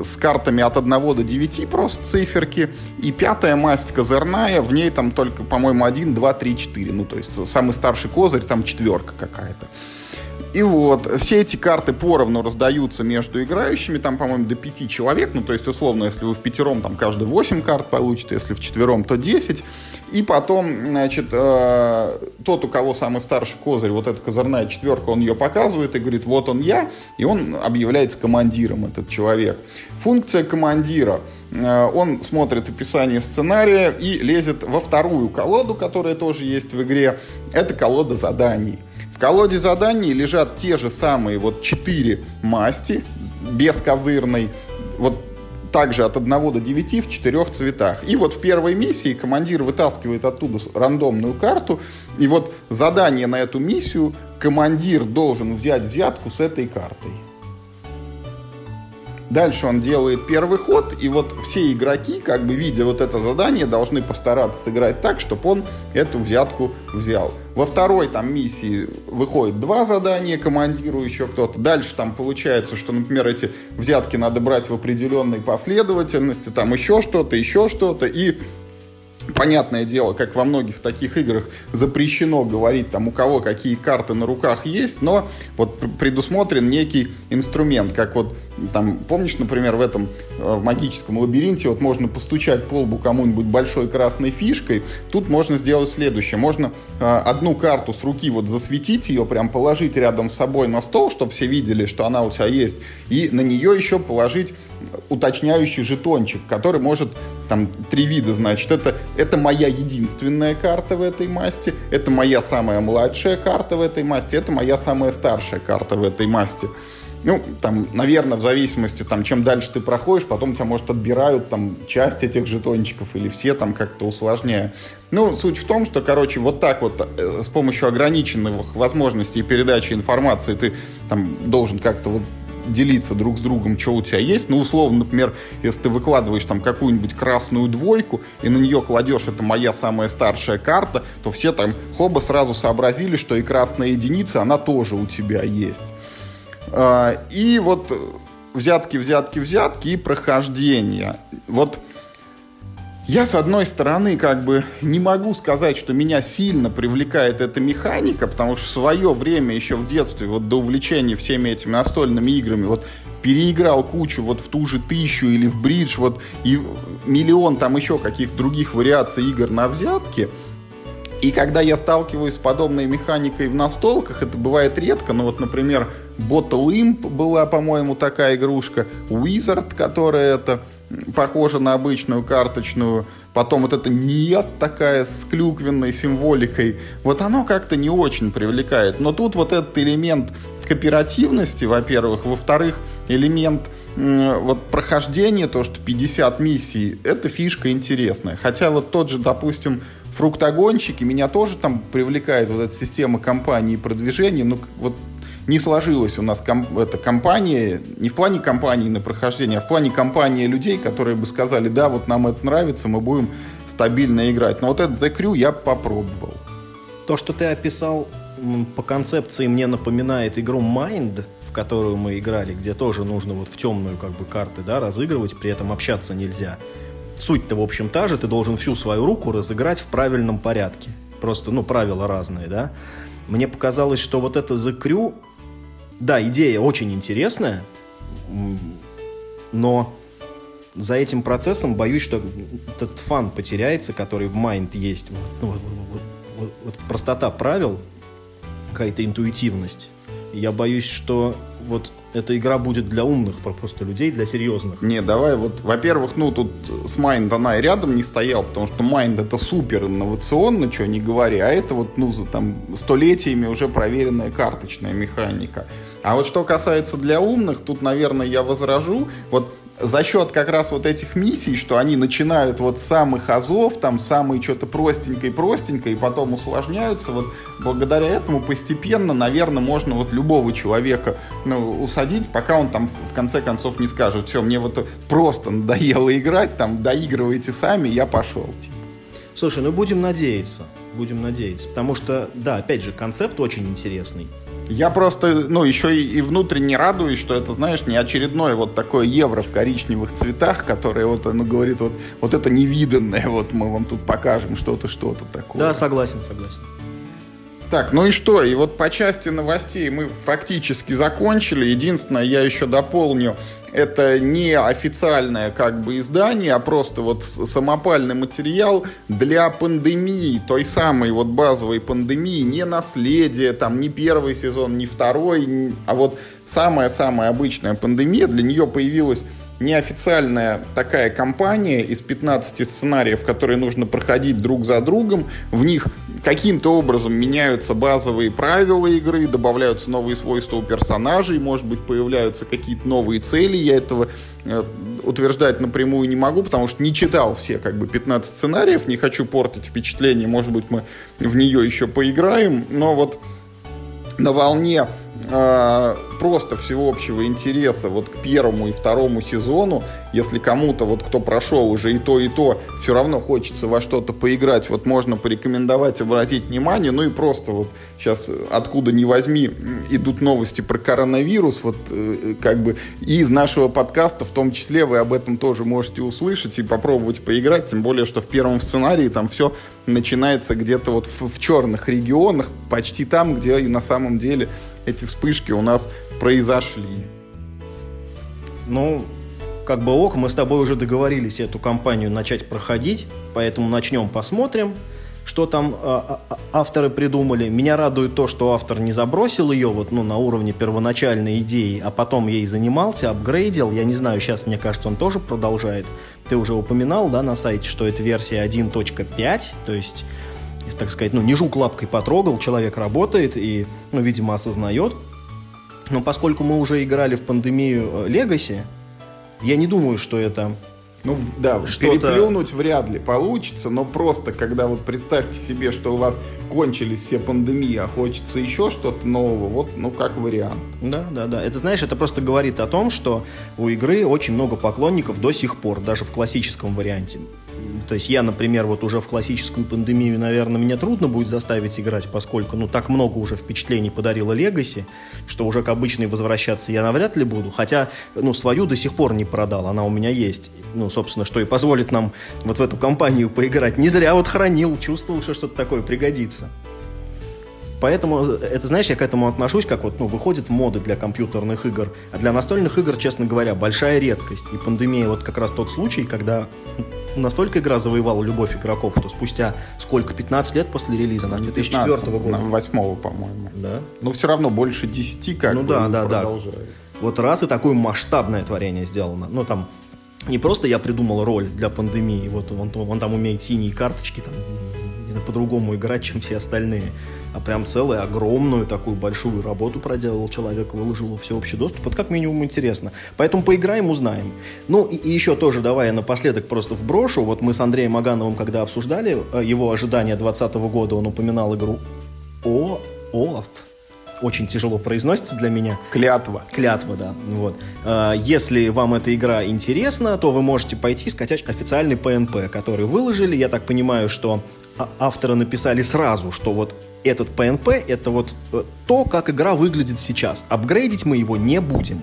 с картами от 1 до 9 просто циферки, и пятая масть козырная, в ней там только, по-моему, 1, 2, 3, 4, ну, то есть самый старший козырь, там четверка какая-то. И вот, все эти карты поровну раздаются между играющими, там, по-моему, до пяти человек, ну, то есть, условно, если вы в пятером, там, каждый 8 карт получит, если в четвером, то 10. И потом, значит, э, тот, у кого самый старший козырь, вот эта козырная четверка, он ее показывает и говорит, вот он я, и он объявляется командиром, этот человек. Функция командира, э, он смотрит описание сценария и лезет во вторую колоду, которая тоже есть в игре, это колода заданий. Колоде заданий лежат те же самые вот четыре масти, без козырной, вот также от 1 до 9 в четырех цветах. И вот в первой миссии командир вытаскивает оттуда рандомную карту, и вот задание на эту миссию командир должен взять взятку с этой картой. Дальше он делает первый ход, и вот все игроки, как бы видя вот это задание, должны постараться сыграть так, чтобы он эту взятку взял. Во второй там миссии выходит два задания командиру, еще кто-то. Дальше там получается, что, например, эти взятки надо брать в определенной последовательности, там еще что-то, еще что-то, и Понятное дело, как во многих таких играх запрещено говорить, там, у кого какие карты на руках есть, но вот предусмотрен некий инструмент, как вот там, помнишь, например, в этом э, в магическом лабиринте вот можно постучать по лбу кому-нибудь большой красной фишкой. Тут можно сделать следующее. Можно э, одну карту с руки вот засветить ее, прям положить рядом с собой на стол, чтобы все видели, что она у тебя есть, и на нее еще положить уточняющий жетончик, который может там три вида, значит, это, это моя единственная карта в этой масти, это моя самая младшая карта в этой масти, это моя самая старшая карта в этой масти. Ну, там, наверное, в зависимости, там, чем дальше ты проходишь, потом тебя, может, отбирают там часть этих жетончиков или все там как-то усложняя. Ну, суть в том, что, короче, вот так вот э, с помощью ограниченных возможностей передачи информации ты там должен как-то вот делиться друг с другом, что у тебя есть. Ну, условно, например, если ты выкладываешь там какую-нибудь красную двойку и на нее кладешь «это моя самая старшая карта», то все там хоба сразу сообразили, что и красная единица, она тоже у тебя есть. А, и вот взятки, взятки, взятки и прохождение. Вот я, с одной стороны, как бы не могу сказать, что меня сильно привлекает эта механика, потому что в свое время, еще в детстве, вот до увлечения всеми этими настольными играми, вот переиграл кучу вот в ту же тысячу или в бридж, вот и миллион там еще каких-то других вариаций игр на взятки. И когда я сталкиваюсь с подобной механикой в настолках, это бывает редко, но вот, например, Bottle Imp была, по-моему, такая игрушка, Wizard, которая это похожа на обычную карточную, потом вот это нет такая с клюквенной символикой, вот оно как-то не очень привлекает. Но тут вот этот элемент кооперативности, во-первых, во-вторых, элемент вот прохождения, то, что 50 миссий, это фишка интересная. Хотя вот тот же, допустим, фруктогонщики, меня тоже там привлекает вот эта система компании и продвижения, ну, вот не сложилась у нас ком- эта компания, не в плане компании на прохождение, а в плане компании людей, которые бы сказали, да, вот нам это нравится, мы будем стабильно играть. Но вот этот The Crew я попробовал. То, что ты описал по концепции, мне напоминает игру Mind, в которую мы играли, где тоже нужно вот в темную как бы карты да, разыгрывать, при этом общаться нельзя. Суть-то, в общем, та же, ты должен всю свою руку разыграть в правильном порядке. Просто, ну, правила разные, да. Мне показалось, что вот это The Crew, да, идея очень интересная, но за этим процессом боюсь, что этот фан потеряется, который в Mind есть. Вот, ну, вот, вот, вот, вот простота правил, какая-то интуитивность. Я боюсь, что вот эта игра будет для умных просто людей, для серьезных. Не, давай вот, во-первых, ну тут с Mind она и рядом не стоял, потому что Mind это супер инновационно, что не говори, а это вот, ну, за там столетиями уже проверенная карточная механика. А вот что касается для умных, тут, наверное, я возражу. Вот за счет как раз вот этих миссий, что они начинают вот с самых азов, там самые что-то простенькое-простенькое, и потом усложняются, вот благодаря этому постепенно, наверное, можно вот любого человека ну, усадить, пока он там в конце концов не скажет, все, мне вот просто надоело играть, там доигрывайте сами, я пошел. Слушай, ну будем надеяться, будем надеяться, потому что, да, опять же, концепт очень интересный. Я просто, ну, еще и, внутренне радуюсь, что это, знаешь, не очередное вот такое евро в коричневых цветах, которое вот, оно говорит, вот, вот это невиданное, вот мы вам тут покажем что-то, что-то такое. Да, согласен, согласен. Так, ну и что? И вот по части новостей мы фактически закончили. Единственное, я еще дополню, это не официальное как бы издание, а просто вот самопальный материал для пандемии, той самой вот базовой пандемии, не наследие, там, не первый сезон, не второй, а вот самая-самая обычная пандемия, для нее появилась неофициальная такая компания из 15 сценариев, которые нужно проходить друг за другом. В них каким-то образом меняются базовые правила игры, добавляются новые свойства у персонажей, может быть, появляются какие-то новые цели. Я этого э, утверждать напрямую не могу, потому что не читал все как бы 15 сценариев, не хочу портить впечатление, может быть, мы в нее еще поиграем, но вот на волне э, просто всеобщего интереса вот к первому и второму сезону, если кому-то, вот кто прошел уже и то, и то, все равно хочется во что-то поиграть, вот можно порекомендовать, обратить внимание, ну и просто вот сейчас откуда ни возьми идут новости про коронавирус, вот э, как бы и из нашего подкаста в том числе вы об этом тоже можете услышать и попробовать поиграть, тем более, что в первом сценарии там все начинается где-то вот в, в черных регионах, почти там, где и на самом деле эти вспышки у нас произошли. Ну, как бы ок, мы с тобой уже договорились эту кампанию начать проходить, поэтому начнем, посмотрим, что там а, а, авторы придумали. Меня радует то, что автор не забросил ее вот, ну, на уровне первоначальной идеи, а потом ей занимался, апгрейдил. Я не знаю, сейчас, мне кажется, он тоже продолжает. Ты уже упоминал, да, на сайте, что это версия 1.5, то есть так сказать, ну, не жук лапкой потрогал, человек работает и, ну, видимо, осознает. Но поскольку мы уже играли в пандемию Legacy, я не думаю, что это ну да, переплюнуть вряд ли получится, но просто когда вот представьте себе, что у вас кончились все пандемии, а хочется еще что-то нового, вот, ну как вариант. Да, да, да. Это знаешь, это просто говорит о том, что у игры очень много поклонников до сих пор, даже в классическом варианте. То есть я, например, вот уже в классическую пандемию, наверное, мне трудно будет заставить играть, поскольку, ну, так много уже впечатлений подарила Legacy, что уже к обычной возвращаться я навряд ли буду. Хотя, ну, свою до сих пор не продал, она у меня есть. Ну, собственно, что и позволит нам вот в эту компанию поиграть. Не зря вот хранил, чувствовал, что что-то такое пригодится. Поэтому, это знаешь, я к этому отношусь, как вот, ну, выходят моды для компьютерных игр, а для настольных игр, честно говоря, большая редкость. И пандемия вот как раз тот случай, когда настолько игра завоевала любовь игроков, что спустя сколько, 15 лет после релиза, на 2004 года? 8 по-моему. Да? Но все равно больше 10 как ну, бы да, да, да. Вот раз и такое масштабное творение сделано. Ну, там, не просто я придумал роль для пандемии, вот он, он там умеет синие карточки, там, по-другому играть, чем все остальные а прям целую огромную такую большую работу проделал человек, выложил во всеобщий доступ. Это как минимум интересно. Поэтому поиграем, узнаем. Ну и, и еще тоже давай я напоследок просто вброшу. Вот мы с Андреем Агановым, когда обсуждали э, его ожидания 2020 года, он упоминал игру О, Олаф. очень тяжело произносится для меня. Клятва. Клятва, да. Вот. А, если вам эта игра интересна, то вы можете пойти скачать официальный PNP, который выложили. Я так понимаю, что а, авторы написали сразу, что вот этот PNP это вот э, то, как игра выглядит сейчас. Апгрейдить мы его не будем.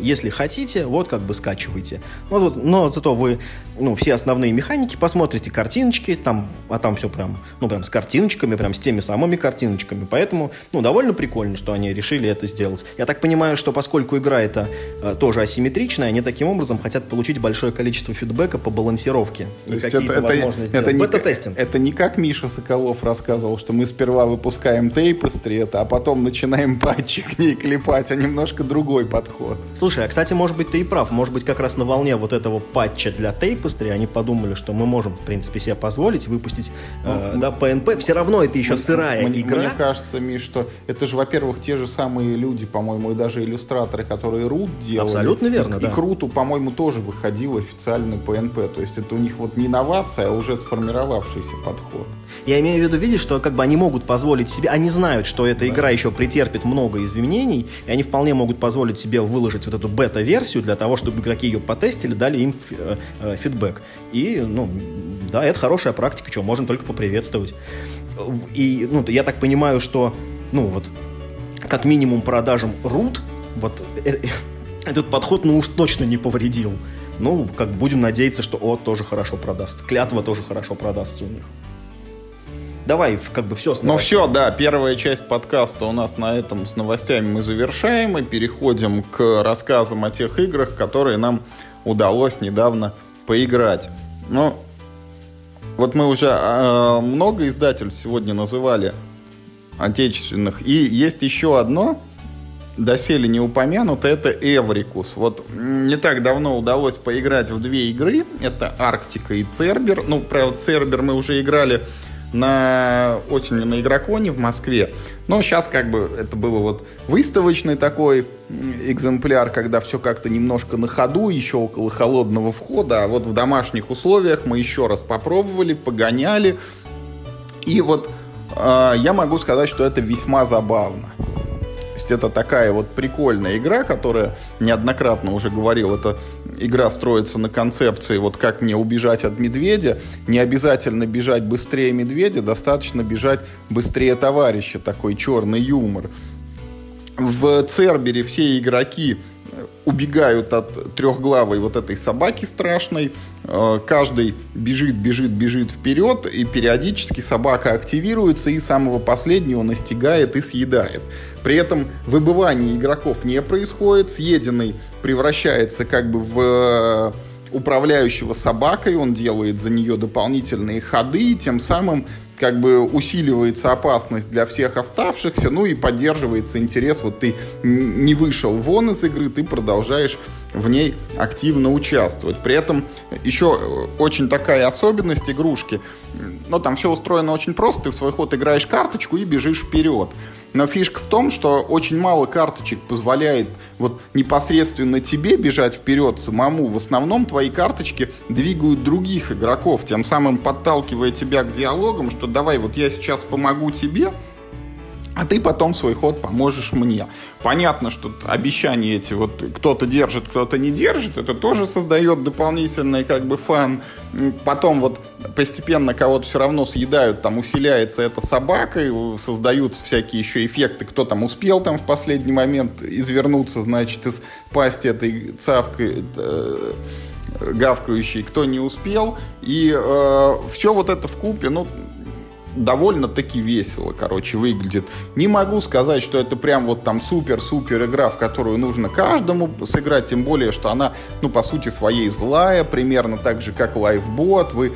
Если хотите, вот как бы скачивайте. Но, но зато вы ну, все основные механики посмотрите, картиночки, там, а там все прям, ну, прям с картиночками, прям с теми самыми картиночками. Поэтому, ну, довольно прикольно, что они решили это сделать. Я так понимаю, что поскольку игра это э, тоже асимметричная, они таким образом хотят получить большое количество фидбэка по балансировке. То и какие-то это, возможности это, это, бета-тестинг. Это не как Миша Соколов рассказывал, что мы сперва выпускаем тейпостри это, а потом начинаем патчи к ней клепать, а немножко другой подход. Слушай, а, кстати, может быть, ты и прав. Может быть, как раз на волне вот этого патча для тейпостри они подумали, что мы можем, в принципе, себе позволить выпустить ну, э, да, PNP. Все равно это еще мне, сырая мне, игра. Мне кажется, Миш, что это же, во-первых, те же самые люди, по-моему, и даже иллюстраторы, которые Рут делали. Абсолютно верно, и, да. И Круту, по-моему, тоже выходил официальный PNP. То есть это у них вот не инновация, а уже сформировавшийся подход. Я имею в виду, видишь, что как бы они могут позволить себе, они знают, что эта игра еще претерпит много изменений, и они вполне могут позволить себе выложить вот эту бета-версию для того, чтобы игроки ее потестили, дали им э, э, фидбэк. И, ну, да, это хорошая практика, что можно только поприветствовать. И, ну, я так понимаю, что, ну, вот, как минимум продажам root, вот, э, этот подход, ну, уж точно не повредил. Ну, как будем надеяться, что О тоже хорошо продастся. Клятва тоже хорошо продастся у них давай как бы все Ну все, да, первая часть подкаста у нас на этом с новостями мы завершаем и переходим к рассказам о тех играх, которые нам удалось недавно поиграть. Ну, вот мы уже э, много издательств сегодня называли отечественных, и есть еще одно, доселе не упомянуто, это Эврикус. Вот не так давно удалось поиграть в две игры, это Арктика и Цербер. Ну, про Цербер мы уже играли на осенью на Игроконе в Москве. Но сейчас как бы это было вот выставочный такой экземпляр, когда все как-то немножко на ходу, еще около холодного входа. А вот в домашних условиях мы еще раз попробовали, погоняли. И вот э, я могу сказать, что это весьма забавно есть это такая вот прикольная игра, которая неоднократно уже говорил, эта игра строится на концепции вот как мне убежать от медведя. Не обязательно бежать быстрее медведя, достаточно бежать быстрее товарища. Такой черный юмор. В Цербере все игроки убегают от трехглавой вот этой собаки страшной. Э, каждый бежит, бежит, бежит вперед, и периодически собака активируется, и самого последнего настигает и съедает. При этом выбывание игроков не происходит, съеденный превращается как бы в э, управляющего собакой, он делает за нее дополнительные ходы, и тем самым как бы усиливается опасность для всех оставшихся, ну и поддерживается интерес, вот ты не вышел вон из игры, ты продолжаешь в ней активно участвовать. При этом еще э, очень такая особенность игрушки, ну там все устроено очень просто, ты в свой ход играешь карточку и бежишь вперед. Но фишка в том, что очень мало карточек позволяет вот непосредственно тебе бежать вперед самому. В основном твои карточки двигают других игроков, тем самым подталкивая тебя к диалогам, что давай вот я сейчас помогу тебе, а ты потом свой ход поможешь мне. Понятно, что обещания эти вот кто-то держит, кто-то не держит, это тоже создает дополнительный как бы фан. Потом вот постепенно кого-то все равно съедают, там усиляется эта собака, и создаются всякие еще эффекты, кто там успел там в последний момент извернуться, значит, из пасти этой цавкой э, гавкающей, кто не успел. И э, все вот это в купе, ну, довольно-таки весело, короче, выглядит. Не могу сказать, что это прям вот там супер-супер игра, в которую нужно каждому сыграть, тем более, что она, ну, по сути своей злая, примерно так же, как Lifebot. Вы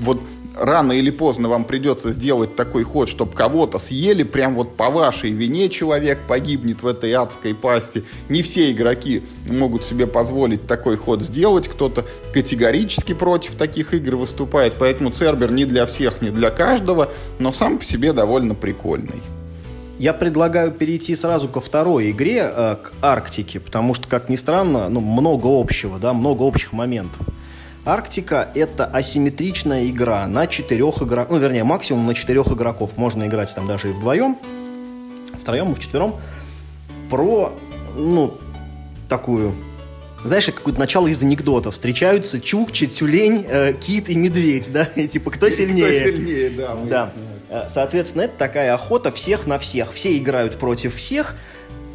вот рано или поздно вам придется сделать такой ход, чтобы кого-то съели, прям вот по вашей вине человек погибнет в этой адской пасти. Не все игроки могут себе позволить такой ход сделать, кто-то категорически против таких игр выступает, поэтому Цербер не для всех, не для каждого, но сам по себе довольно прикольный. Я предлагаю перейти сразу ко второй игре, э, к Арктике, потому что, как ни странно, ну, много общего, да, много общих моментов. Арктика — это асимметричная игра на четырех игроков, ну, вернее, максимум на четырех игроков. Можно играть там даже и вдвоем. втроем, мы вчетвером, про, ну, такую знаешь, какое-то начало из анекдотов. Встречаются Чукчи, Тюлень, э, Кит и Медведь, да? И типа, кто сильнее? Кто сильнее, да. Да. Э, соответственно, это такая охота всех на всех. Все играют против всех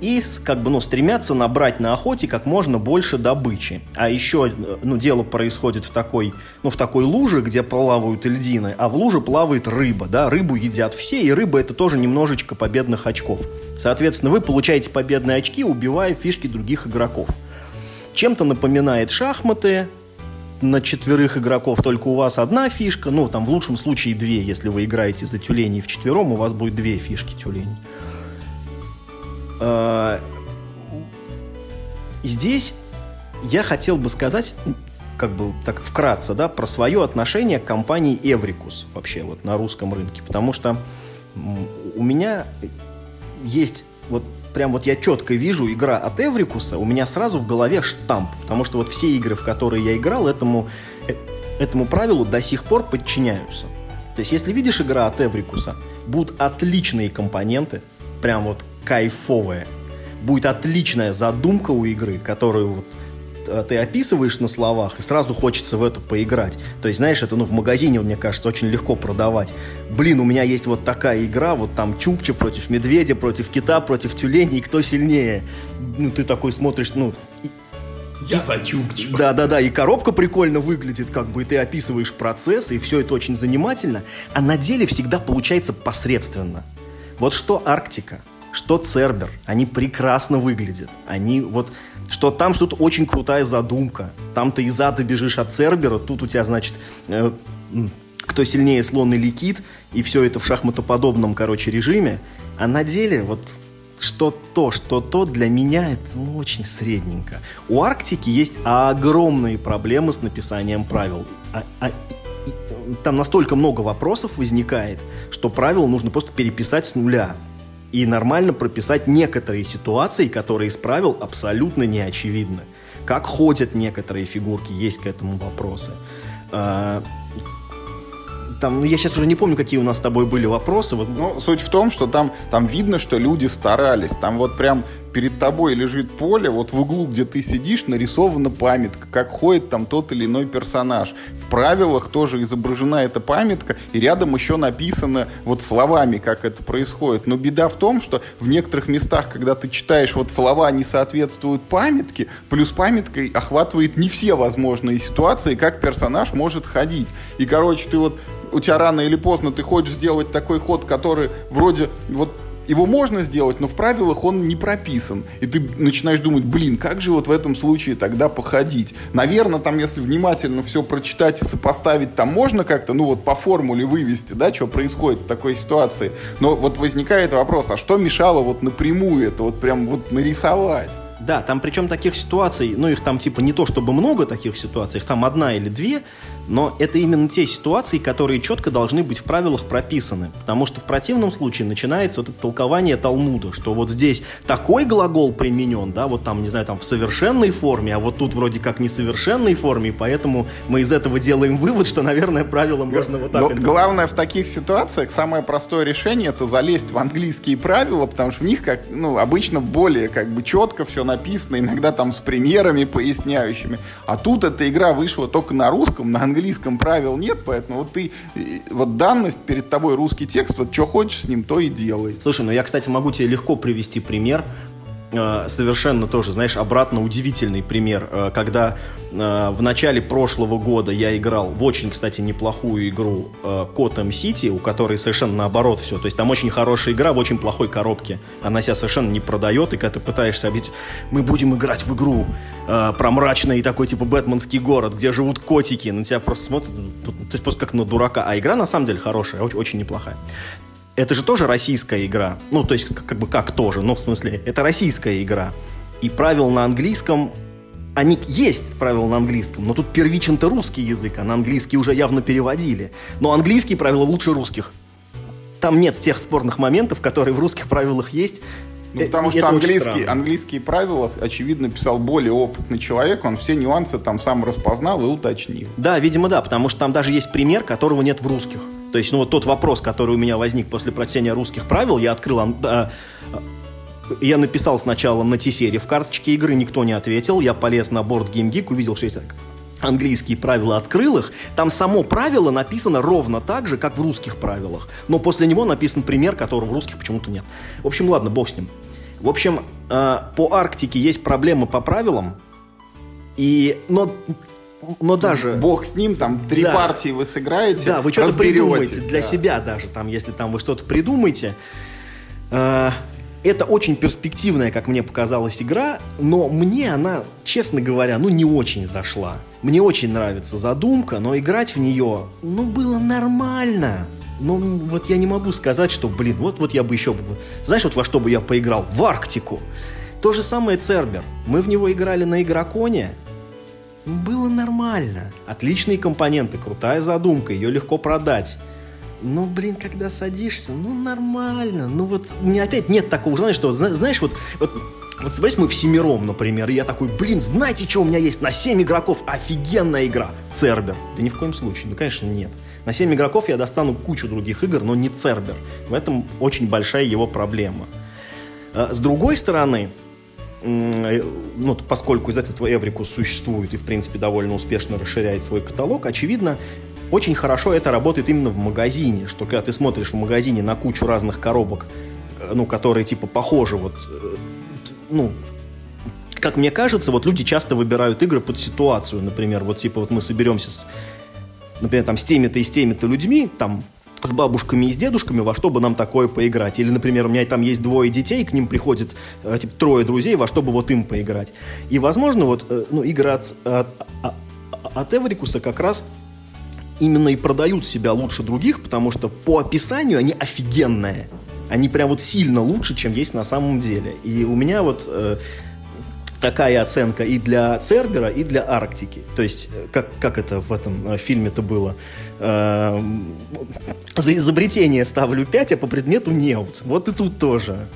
и как бы, ну, стремятся набрать на охоте как можно больше добычи. А еще, э, ну, дело происходит в такой, ну, в такой луже, где плавают льдины, а в луже плавает рыба, да, рыбу едят все, и рыба это тоже немножечко победных очков. Соответственно, вы получаете победные очки, убивая фишки других игроков. Чем-то напоминает шахматы, на четверых игроков только у вас одна фишка, ну, там в лучшем случае две, если вы играете за тюленей в четвером, у вас будет две фишки тюленей. А, здесь я хотел бы сказать, как бы так вкратце, да, про свое отношение к компании Эврикус вообще вот на русском рынке, потому что у меня есть вот прям вот я четко вижу игра от Эврикуса, у меня сразу в голове штамп. Потому что вот все игры, в которые я играл, этому, э, этому правилу до сих пор подчиняются. То есть, если видишь игра от Эврикуса, будут отличные компоненты, прям вот кайфовые. Будет отличная задумка у игры, которую вот Э, ты описываешь на словах, и сразу хочется в это поиграть. То есть, знаешь, это, ну, в магазине, мне кажется, очень легко продавать. Блин, у меня есть вот такая игра, вот там Чукча против медведя, против кита, против тюленей, кто сильнее? Ну, ты такой смотришь, ну... Я за Чукчу. Да-да-да, и коробка прикольно выглядит, как бы, и ты описываешь процесс, и все это очень занимательно, а на деле всегда получается посредственно. Вот что Арктика, что Цербер, они прекрасно выглядят. Они вот что там что-то очень крутая задумка. Там ты из ада бежишь от Цербера, тут у тебя, значит, э, кто сильнее слон или кит, и все это в шахматоподобном, короче, режиме. А на деле вот что то, что то, для меня это ну, очень средненько. У Арктики есть огромные проблемы с написанием правил. А, а, и, там настолько много вопросов возникает, что правила нужно просто переписать с нуля и нормально прописать некоторые ситуации, которые из правил абсолютно не очевидны. Как ходят некоторые фигурки, есть к этому вопросы. А, там, ну, я сейчас уже не помню, какие у нас с тобой были вопросы. Вот. Ну, суть в том, что там, там видно, что люди старались. Там вот прям перед тобой лежит поле, вот в углу, где ты сидишь, нарисована памятка, как ходит там тот или иной персонаж. В правилах тоже изображена эта памятка, и рядом еще написано вот словами, как это происходит. Но беда в том, что в некоторых местах, когда ты читаешь, вот слова не соответствуют памятке, плюс памяткой охватывает не все возможные ситуации, как персонаж может ходить. И, короче, ты вот у тебя рано или поздно ты хочешь сделать такой ход, который вроде вот его можно сделать, но в правилах он не прописан. И ты начинаешь думать, блин, как же вот в этом случае тогда походить? Наверное, там, если внимательно все прочитать и сопоставить, там можно как-то, ну вот по формуле вывести, да, что происходит в такой ситуации. Но вот возникает вопрос, а что мешало вот напрямую это вот прям вот нарисовать? Да, там причем таких ситуаций, ну их там типа не то чтобы много таких ситуаций, их там одна или две, но это именно те ситуации, которые четко должны быть в правилах прописаны. Потому что в противном случае начинается вот это толкование Талмуда, что вот здесь такой глагол применен, да, вот там, не знаю, там в совершенной форме, а вот тут вроде как несовершенной форме, поэтому мы из этого делаем вывод, что, наверное, правило можно вот так Но главное в таких ситуациях, самое простое решение это залезть в английские правила, потому что в них, как, ну, обычно более как бы четко все написано, иногда там с примерами поясняющими. А тут эта игра вышла только на русском, на английском правил нет, поэтому вот ты, вот данность перед тобой русский текст, вот что хочешь с ним, то и делай. Слушай, ну я, кстати, могу тебе легко привести пример. Э, совершенно тоже, знаешь, обратно удивительный пример, э, когда э, в начале прошлого года я играл в очень, кстати, неплохую игру Gotham City, у которой совершенно наоборот все. То есть там очень хорошая игра в очень плохой коробке. Она себя совершенно не продает, и когда ты пытаешься объяснить, мы будем играть в игру про мрачный такой типа бэтменский город, где живут котики, на тебя просто смотрят, то есть просто как на дурака. А игра на самом деле хорошая, очень, очень неплохая это же тоже российская игра. Ну, то есть, как, как бы как тоже, но в смысле, это российская игра. И правил на английском они есть правила на английском, но тут первичен-то русский язык, а на английский уже явно переводили. Но английские правила лучше русских. Там нет тех спорных моментов, которые в русских правилах есть. Ну, э, потому что английский, английские правила, очевидно, писал более опытный человек, он все нюансы там сам распознал и уточнил. Да, видимо, да, потому что там даже есть пример, которого нет в русских. То есть, ну вот тот вопрос, который у меня возник после прочтения русских правил, я открыл... Э, я написал сначала на T-серии в карточке игры, никто не ответил. Я полез на борт GameGeek, увидел, что есть английские правила, открыл их. Там само правило написано ровно так же, как в русских правилах. Но после него написан пример, которого в русских почему-то нет. В общем, ладно, бог с ним. В общем, э, по Арктике есть проблемы по правилам. И, но но даже... Бог с ним, там три да. партии вы сыграете, Да, вы что-то придумаете для да. себя даже, там, если там вы что-то придумаете. Э, это очень перспективная, как мне показалась, игра, но мне она, честно говоря, ну не очень зашла. Мне очень нравится задумка, но играть в нее, ну, было нормально. Ну, вот я не могу сказать, что, блин, вот, вот я бы еще... Знаешь, вот во что бы я поиграл? В Арктику. То же самое Цербер. Мы в него играли на Игроконе, было нормально. Отличные компоненты, крутая задумка, ее легко продать. Но, блин, когда садишься, ну нормально. Ну вот, не опять нет такого желания, что, знаешь, вот, вот вот собрались мы всемиром, например, и я такой, блин, знаете, что у меня есть на 7 игроков? Офигенная игра. Цербер. Да ни в коем случае. Ну, конечно, нет. На 7 игроков я достану кучу других игр, но не Цербер. В этом очень большая его проблема. А, с другой стороны, ну, поскольку издательство Эврикус существует и, в принципе, довольно успешно расширяет свой каталог, очевидно, очень хорошо это работает именно в магазине, что когда ты смотришь в магазине на кучу разных коробок, э, ну, которые, типа, похожи, вот, э, ну, как мне кажется, вот люди часто выбирают игры под ситуацию, например, вот, типа, вот мы соберемся с, например, там, с теми-то и с теми-то людьми, там, с бабушками и с дедушками, во что бы нам такое поиграть. Или, например, у меня там есть двое детей, к ним приходит э, типа, трое друзей, во что бы вот им поиграть. И, возможно, вот э, ну, игры от, от, от Эврикуса как раз именно и продают себя лучше других, потому что по описанию они офигенные. Они прям вот сильно лучше, чем есть на самом деле. И у меня вот э, такая оценка и для Цербера, и для Арктики. То есть, э, как, как это в этом э, фильме-то было? Э, за изобретение ставлю 5, а по предмету неуд. Вот и тут тоже.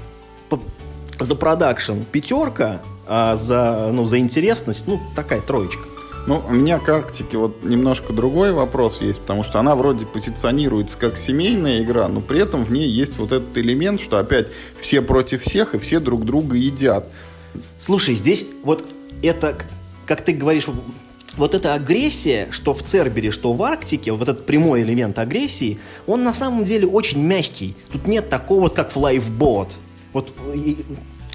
За продакшн пятерка, а за, ну, за интересность, ну, такая троечка. Ну, у меня к Арктике вот немножко другой вопрос есть, потому что она вроде позиционируется как семейная игра, но при этом в ней есть вот этот элемент, что опять все против всех и все друг друга едят. Слушай, здесь вот это, как ты говоришь, вот эта агрессия, что в Цербере, что в Арктике, вот этот прямой элемент агрессии, он на самом деле очень мягкий. Тут нет такого, как в Lifeboat. Вот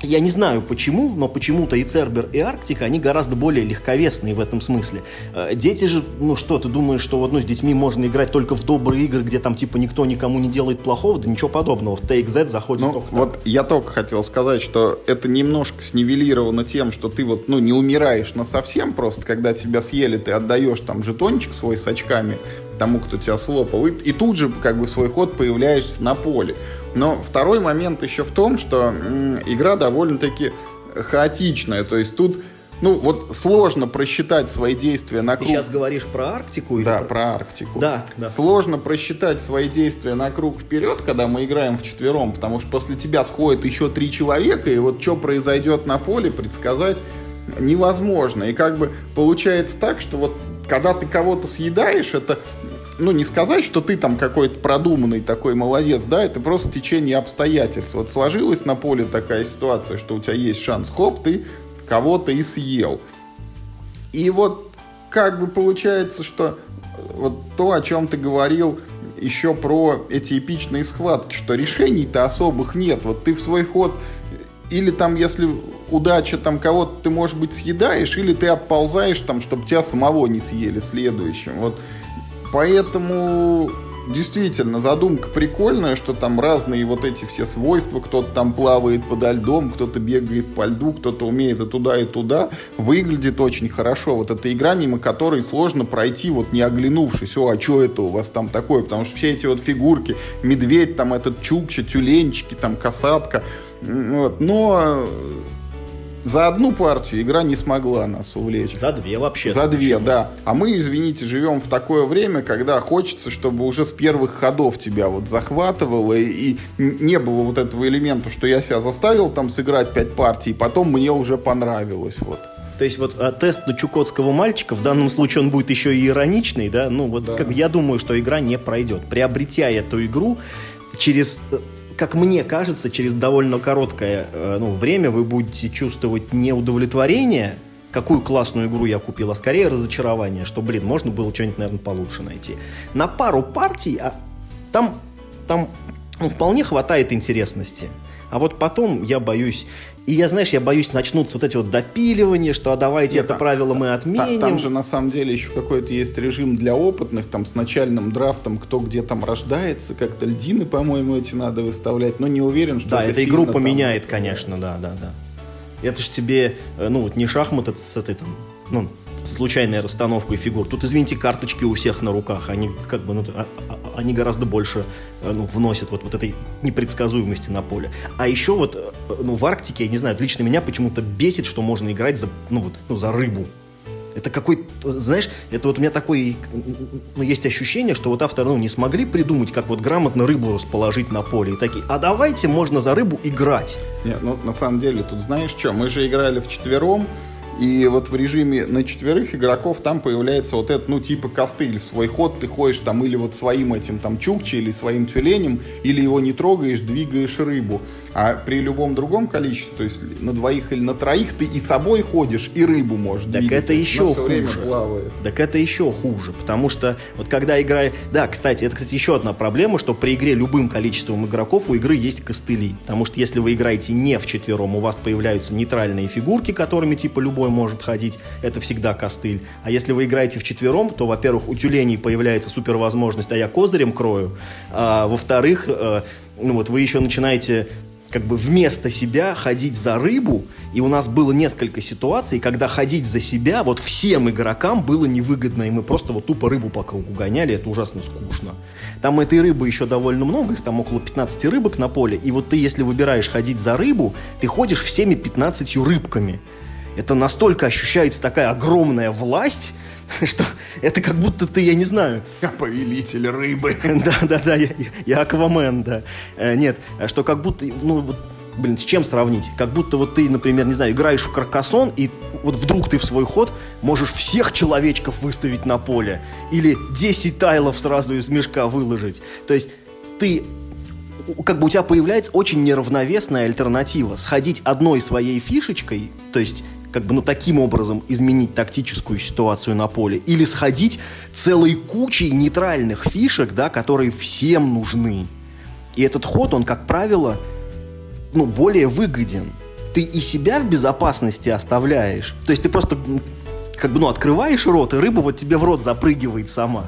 я не знаю почему, но почему-то и Цербер, и Арктика, они гораздо более легковесные в этом смысле. Э, дети же, ну что, ты думаешь, что вот, ну, с детьми можно играть только в добрые игры, где там типа никто никому не делает плохого? Да ничего подобного. В Take Z заходит ну, только Вот так. я только хотел сказать, что это немножко снивелировано тем, что ты вот, ну, не умираешь на совсем просто, когда тебя съели, ты отдаешь там жетончик свой с очками тому, кто тебя слопал, и, и тут же как бы свой ход появляешься на поле. Но второй момент еще в том, что м, игра довольно-таки хаотичная. То есть тут ну, вот сложно просчитать свои действия на круг. Ты сейчас говоришь про Арктику? Или да, про... про Арктику. Да, да. Сложно просчитать свои действия на круг вперед, когда мы играем в четвером, потому что после тебя сходит еще три человека, и вот что произойдет на поле, предсказать невозможно. И как бы получается так, что вот когда ты кого-то съедаешь, это ну, не сказать, что ты там какой-то продуманный такой молодец, да, это просто течение обстоятельств. Вот сложилась на поле такая ситуация, что у тебя есть шанс, хоп, ты кого-то и съел. И вот как бы получается, что вот то, о чем ты говорил еще про эти эпичные схватки, что решений-то особых нет. Вот ты в свой ход или там, если удача, там кого-то ты, может быть, съедаешь, или ты отползаешь там, чтобы тебя самого не съели следующим. Вот Поэтому действительно задумка прикольная, что там разные вот эти все свойства, кто-то там плавает подо льдом, кто-то бегает по льду, кто-то умеет и туда, и туда. Выглядит очень хорошо. Вот эта игра, мимо которой сложно пройти, вот не оглянувшись, о, а что это у вас там такое? Потому что все эти вот фигурки, медведь, там этот чукча, тюленчики, там касатка, вот. Но за одну партию игра не смогла нас увлечь. За две вообще. За две, почему? да. А мы, извините, живем в такое время, когда хочется, чтобы уже с первых ходов тебя вот захватывало, и, и не было вот этого элемента, что я себя заставил там сыграть пять партий, и потом мне уже понравилось. Вот. То есть вот а, тест на чукотского мальчика, в данном случае он будет еще и ироничный, да, ну вот да. как я думаю, что игра не пройдет. Приобретя эту игру, через э, как мне кажется, через довольно короткое э, ну, время вы будете чувствовать неудовлетворение, какую классную игру я купил, а скорее разочарование, что, блин, можно было что-нибудь, наверное, получше найти. На пару партий а, там, там ну, вполне хватает интересности. А вот потом я боюсь, и я, знаешь, я боюсь, начнутся вот эти вот допиливания, что а давайте Нет, это там, правило мы отменим. Там, там же на самом деле еще какой-то есть режим для опытных, там с начальным драфтом, кто где там рождается, как-то льдины, по-моему, эти надо выставлять, но не уверен, что Да, это, это игру поменяет, там... конечно, да, да, да. Это же тебе, э, ну вот не шахматы с этой там, ну, случайная расстановка фигур. Тут, извините, карточки у всех на руках, они как бы, ну, а, а, они гораздо больше э, ну, вносят вот, вот этой непредсказуемости на поле. А еще вот, э, ну, в Арктике, я не знаю, лично меня почему-то бесит, что можно играть за, ну, вот, ну, за рыбу. Это какой, знаешь, это вот у меня такое, ну, есть ощущение, что вот авторы, ну, не смогли придумать, как вот грамотно рыбу расположить на поле. И такие, а давайте можно за рыбу играть. Нет, ну, на самом деле, тут знаешь что, мы же играли в четвером, и вот в режиме на четверых игроков там появляется вот этот, ну, типа костыль в свой ход. Ты ходишь там или вот своим этим там чукче, или своим тюленем, или его не трогаешь, двигаешь рыбу. А при любом другом количестве, то есть на двоих или на троих, ты и собой ходишь, и рыбу можешь так двигать. это еще хуже. Так это еще хуже, потому что вот когда игра... Да, кстати, это, кстати, еще одна проблема, что при игре любым количеством игроков у игры есть костыли. Потому что если вы играете не в четвером, у вас появляются нейтральные фигурки, которыми типа любой может ходить, это всегда костыль. А если вы играете в четвером, то, во-первых, у тюленей появляется супер возможность, а я козырем крою. А, во-вторых, э, ну вот вы еще начинаете как бы вместо себя ходить за рыбу, и у нас было несколько ситуаций, когда ходить за себя вот всем игрокам было невыгодно, и мы просто вот тупо рыбу по кругу гоняли, это ужасно скучно. Там этой рыбы еще довольно много, их там около 15 рыбок на поле, и вот ты, если выбираешь ходить за рыбу, ты ходишь всеми 15 рыбками. Это настолько ощущается такая огромная власть, что это как будто ты, я не знаю... Я повелитель рыбы. Да, да, да, я, я Аквамен, да. Э, нет, что как будто, ну вот, блин, с чем сравнить? Как будто вот ты, например, не знаю, играешь в каркасон, и вот вдруг ты в свой ход можешь всех человечков выставить на поле. Или 10 тайлов сразу из мешка выложить. То есть ты как бы у тебя появляется очень неравновесная альтернатива. Сходить одной своей фишечкой, то есть как бы, ну, таким образом изменить тактическую ситуацию на поле, или сходить целой кучей нейтральных фишек, да, которые всем нужны. И этот ход, он, как правило, ну, более выгоден. Ты и себя в безопасности оставляешь. То есть ты просто как бы, ну, открываешь рот, и рыба вот тебе в рот запрыгивает сама.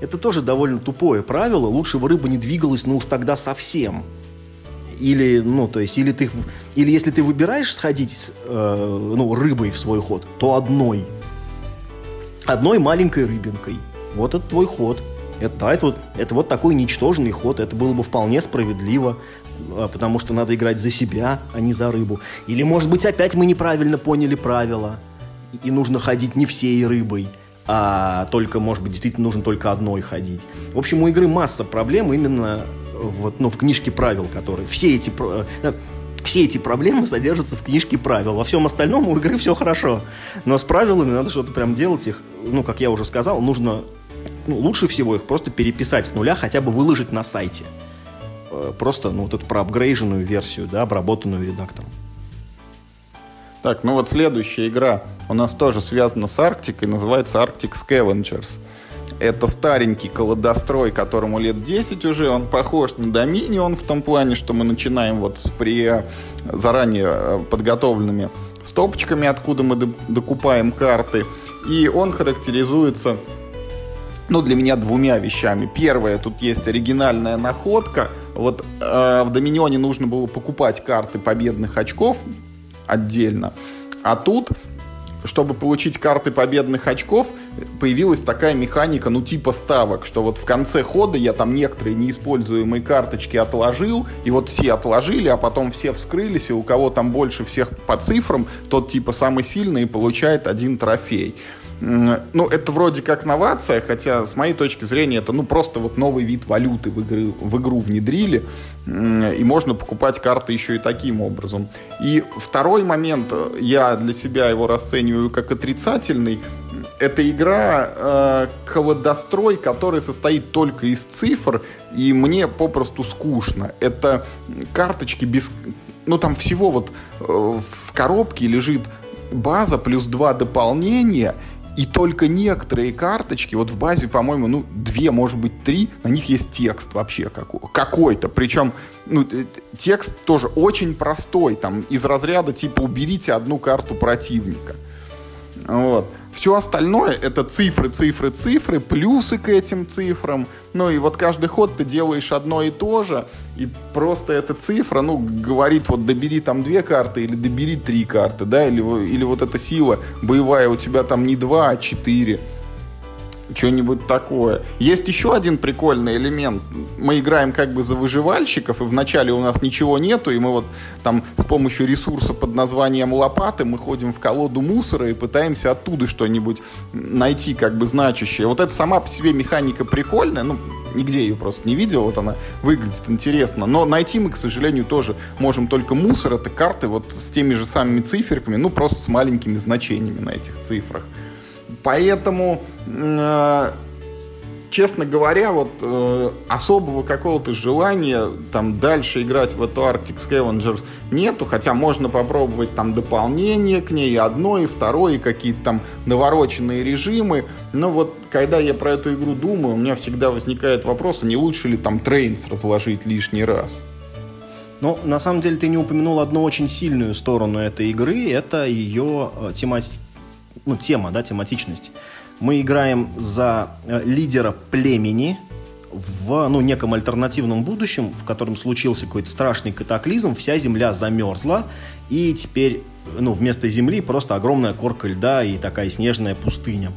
Это тоже довольно тупое правило. Лучше бы рыба не двигалась, ну уж тогда совсем. Или, ну, то есть, или ты, или если ты выбираешь сходить э, ну, рыбой в свой ход, то одной. Одной маленькой рыбинкой. Вот это твой ход. Это, это, вот, это вот такой ничтожный ход. Это было бы вполне справедливо, а, потому что надо играть за себя, а не за рыбу. Или, может быть, опять мы неправильно поняли правила, и нужно ходить не всей рыбой, а только, может быть, действительно нужно только одной ходить. В общем, у игры масса проблем именно вот, ну, в книжке правил, которые все эти э, все эти проблемы содержатся в книжке правил. Во всем остальном у игры все хорошо. Но с правилами надо что-то прям делать их. Ну, как я уже сказал, нужно ну, лучше всего их просто переписать с нуля, хотя бы выложить на сайте. Э, просто, ну, вот эту проапгрейженную версию, да, обработанную редактором. Так, ну вот следующая игра у нас тоже связана с Арктикой, называется Arctic Scavengers. Это старенький колодострой, которому лет 10 уже. Он похож на Доминион в том плане, что мы начинаем вот с при заранее э, подготовленными стопочками, откуда мы докупаем карты. И он характеризуется ну, для меня двумя вещами. Первое, тут есть оригинальная находка. Вот э, в Доминионе нужно было покупать карты победных очков отдельно. А тут чтобы получить карты победных очков, появилась такая механика, ну, типа ставок, что вот в конце хода я там некоторые неиспользуемые карточки отложил, и вот все отложили, а потом все вскрылись, и у кого там больше всех по цифрам, тот типа самый сильный и получает один трофей. Ну, это вроде как новация, хотя с моей точки зрения это, ну, просто вот новый вид валюты в, игры, в игру внедрили, и можно покупать карты еще и таким образом. И второй момент, я для себя его расцениваю как отрицательный, это игра э, колодострой, который состоит только из цифр, и мне попросту скучно. Это карточки без... Ну, там всего вот э, в коробке лежит база плюс два дополнения, и только некоторые карточки, вот в базе, по-моему, ну, две, может быть, три, на них есть текст вообще какой-то. Причем, ну, э, текст тоже очень простой, там, из разряда типа «уберите одну карту противника». Вот. Все остальное это цифры, цифры, цифры, плюсы к этим цифрам. Ну и вот каждый ход ты делаешь одно и то же, и просто эта цифра, ну, говорит, вот добери там две карты или добери три карты, да, или, или вот эта сила боевая у тебя там не два, а четыре что-нибудь такое. Есть еще один прикольный элемент. Мы играем как бы за выживальщиков, и вначале у нас ничего нету, и мы вот там с помощью ресурса под названием лопаты мы ходим в колоду мусора и пытаемся оттуда что-нибудь найти как бы значащее. Вот это сама по себе механика прикольная, ну, нигде ее просто не видел, вот она выглядит интересно, но найти мы, к сожалению, тоже можем только мусор, это карты вот с теми же самыми циферками, ну, просто с маленькими значениями на этих цифрах. Поэтому, э, честно говоря, вот э, особого какого-то желания там дальше играть в эту Arctic Scavengers нету, хотя можно попробовать там дополнение к ней, одно и второе, и какие-то там навороченные режимы. Но вот когда я про эту игру думаю, у меня всегда возникает вопрос, а не лучше ли там Trains разложить лишний раз? Ну, на самом деле, ты не упомянул одну очень сильную сторону этой игры. Это ее э, тематика ну, тема, да, тематичность. Мы играем за э, лидера племени в ну, неком альтернативном будущем, в котором случился какой-то страшный катаклизм, вся земля замерзла, и теперь ну, вместо земли просто огромная корка льда и такая снежная пустыня.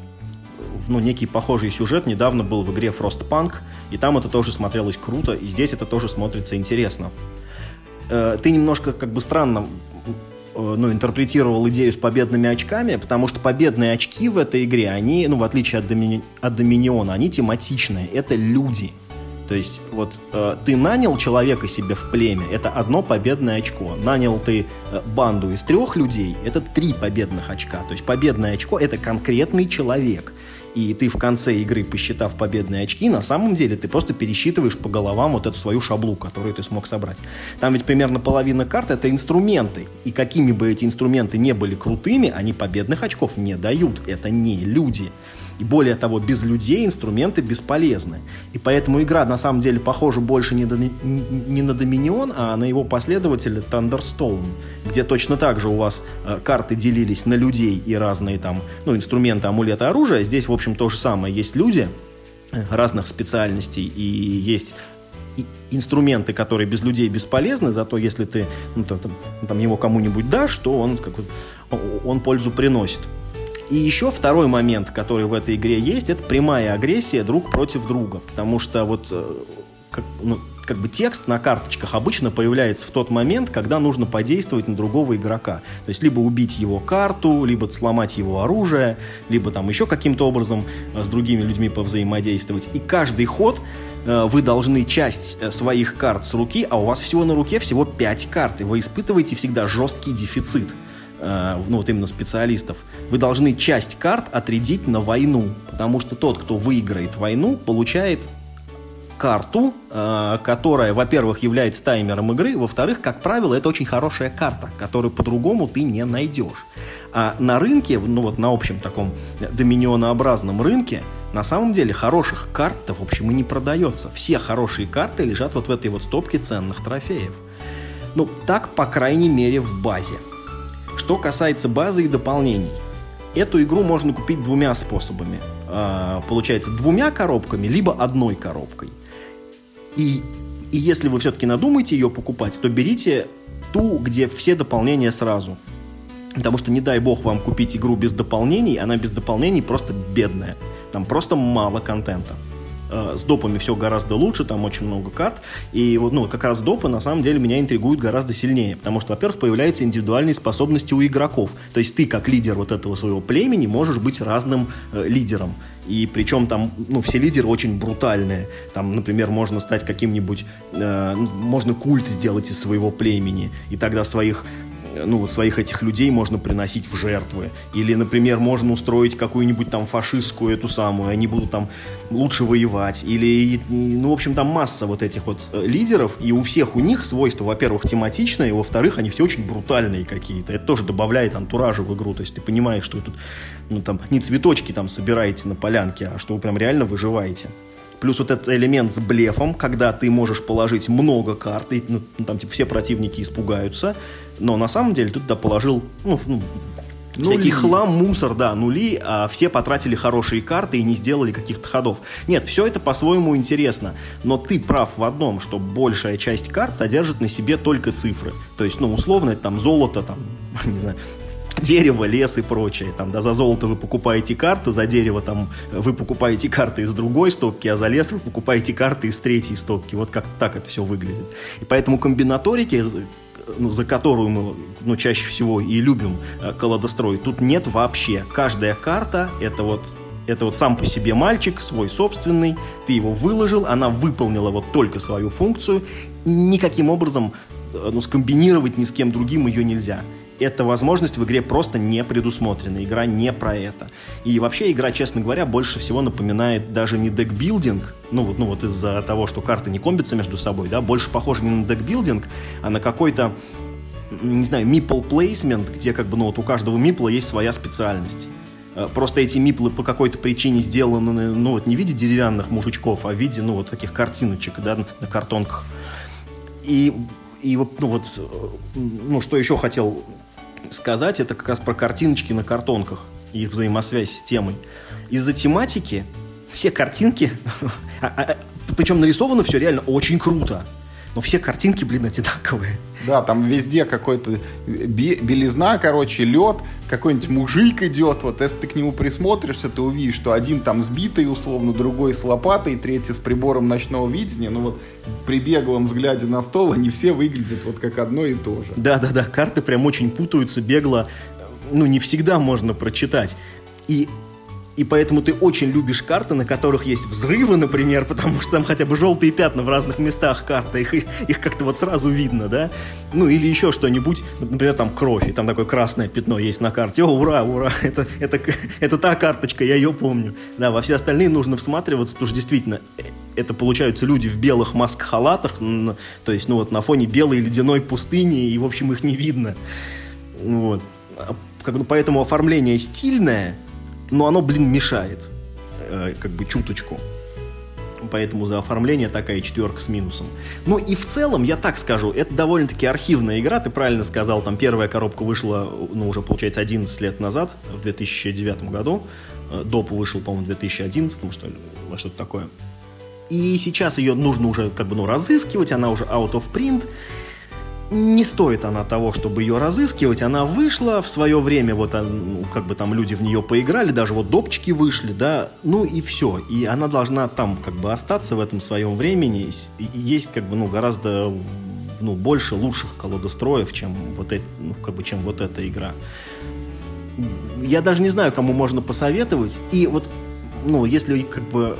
Ну, некий похожий сюжет недавно был в игре Frostpunk, и там это тоже смотрелось круто, и здесь это тоже смотрится интересно. Э, ты немножко как бы странно ну, интерпретировал идею с победными очками, потому что победные очки в этой игре, они, ну, в отличие от, Домини... от Доминиона, они тематичные. Это люди. То есть, вот э, ты нанял человека себе в племя, это одно победное очко. Нанял ты э, банду из трех людей, это три победных очка. То есть победное очко это конкретный человек и ты в конце игры, посчитав победные очки, на самом деле ты просто пересчитываешь по головам вот эту свою шаблу, которую ты смог собрать. Там ведь примерно половина карт — это инструменты. И какими бы эти инструменты не были крутыми, они победных очков не дают. Это не люди. И более того, без людей инструменты бесполезны. И поэтому игра на самом деле похожа больше не, до, не на Доминион, а на его последователя Thunderstone, где точно так же у вас э, карты делились на людей и разные там, ну, инструменты, амулеты, оружие. Здесь, в общем, то же самое. Есть люди э, разных специальностей и есть инструменты, которые без людей бесполезны, зато если ты ну, там, там его кому-нибудь дашь, то он, как, он пользу приносит. И еще второй момент, который в этой игре есть, это прямая агрессия друг против друга. Потому что вот э, как, ну, как бы текст на карточках обычно появляется в тот момент, когда нужно подействовать на другого игрока. То есть либо убить его карту, либо сломать его оружие, либо там еще каким-то образом э, с другими людьми повзаимодействовать. И каждый ход э, вы должны часть своих карт с руки, а у вас всего на руке всего 5 карт, и вы испытываете всегда жесткий дефицит. Э, ну вот именно специалистов, вы должны часть карт отрядить на войну, потому что тот, кто выиграет войну, получает карту, э, которая, во-первых, является таймером игры, во-вторых, как правило, это очень хорошая карта, которую по-другому ты не найдешь. А на рынке, ну вот на общем таком доминионообразном рынке, на самом деле хороших карт-то, в общем, и не продается. Все хорошие карты лежат вот в этой вот стопке ценных трофеев. Ну, так, по крайней мере, в базе. Что касается базы и дополнений, эту игру можно купить двумя способами. А, получается, двумя коробками, либо одной коробкой. И, и если вы все-таки надумаете ее покупать, то берите ту, где все дополнения сразу. Потому что, не дай бог вам купить игру без дополнений, она без дополнений просто бедная. Там просто мало контента. Э, с допами все гораздо лучше, там очень много карт. И вот, ну, как раз допы на самом деле меня интригуют гораздо сильнее. Потому что, во-первых, появляются индивидуальные способности у игроков. То есть ты, как лидер вот этого своего племени, можешь быть разным э, лидером. И причем там, ну, все лидеры очень брутальные. Там, например, можно стать каким-нибудь, э, можно культ сделать из своего племени. И тогда своих ну, вот своих этих людей можно приносить в жертвы. Или, например, можно устроить какую-нибудь там фашистскую эту самую, они будут там лучше воевать. Или, ну, в общем, там масса вот этих вот э, лидеров, и у всех у них свойства, во-первых, тематичные, во-вторых, они все очень брутальные какие-то. Это тоже добавляет антуража в игру. То есть ты понимаешь, что вы тут, ну, там, не цветочки там собираете на полянке, а что вы прям реально выживаете. Плюс вот этот элемент с блефом, когда ты можешь положить много карт, и ну, там типа все противники испугаются, но на самом деле ты туда положил ну, ну, Всякий хлам, мусор, да, нули, а все потратили хорошие карты и не сделали каких-то ходов. Нет, все это по-своему интересно, но ты прав в одном, что большая часть карт содержит на себе только цифры. То есть, ну, условно, это там золото, там, не знаю, дерево, лес и прочее. Там, да, за золото вы покупаете карты, за дерево там вы покупаете карты из другой стопки, а за лес вы покупаете карты из третьей стопки. Вот как так это все выглядит. И поэтому комбинаторики, ну, за которую мы ну, чаще всего и любим э, колодострой, тут нет вообще. Каждая карта это вот это вот сам по себе мальчик, свой собственный, ты его выложил, она выполнила вот только свою функцию, никаким образом э, ну, скомбинировать ни с кем другим ее нельзя эта возможность в игре просто не предусмотрена. Игра не про это. И вообще игра, честно говоря, больше всего напоминает даже не декбилдинг, ну вот, ну вот из-за того, что карты не комбятся между собой, да, больше похоже не на декбилдинг, а на какой-то, не знаю, мипл плейсмент, где как бы, ну вот у каждого мипла есть своя специальность. Э, просто эти миплы по какой-то причине сделаны, ну вот не в виде деревянных мужичков, а в виде, ну вот таких картиночек, да, на картонках. И и вот, ну вот, э, ну что еще хотел сказать, это как раз про картиночки на картонках и их взаимосвязь с темой. Из-за тематики все картинки, а, а, а, причем нарисовано все реально очень круто но все картинки, блин, одинаковые. Да, там везде какой-то белизна, короче, лед, какой-нибудь мужик идет, вот если ты к нему присмотришься, ты увидишь, что один там сбитый, условно, другой с лопатой, третий с прибором ночного видения, ну вот при беглом взгляде на стол они все выглядят вот как одно и то же. Да-да-да, карты прям очень путаются бегло, ну не всегда можно прочитать. И и поэтому ты очень любишь карты, на которых есть взрывы, например, потому что там хотя бы желтые пятна в разных местах карты, их, их как-то вот сразу видно, да? Ну, или еще что-нибудь, например, там кровь, и там такое красное пятно есть на карте. О, ура, ура, это, это, это та карточка, я ее помню. Да, во все остальные нужно всматриваться, потому что действительно э, это получаются люди в белых маск-халатах, то есть, ну вот, на фоне белой ледяной пустыни, и, в общем, их не видно. Вот. А, поэтому оформление стильное, но оно, блин, мешает, э, как бы чуточку. Поэтому за оформление такая четверка с минусом. Ну и в целом, я так скажу, это довольно-таки архивная игра, ты правильно сказал, там первая коробка вышла, ну уже получается 11 лет назад, в 2009 году. Э, Доп вышел, по-моему, в 2011, что ли, во что-то такое. И сейчас ее нужно уже как бы ну, разыскивать, она уже out of print не стоит она того, чтобы ее разыскивать. Она вышла в свое время, вот ну, как бы там люди в нее поиграли, даже вот допчики вышли, да, ну и все. И она должна там как бы остаться в этом своем времени. Есть как бы, ну, гораздо ну, больше лучших колодостроев, чем вот, это, ну, как бы, чем вот эта игра. Я даже не знаю, кому можно посоветовать. И вот, ну, если как бы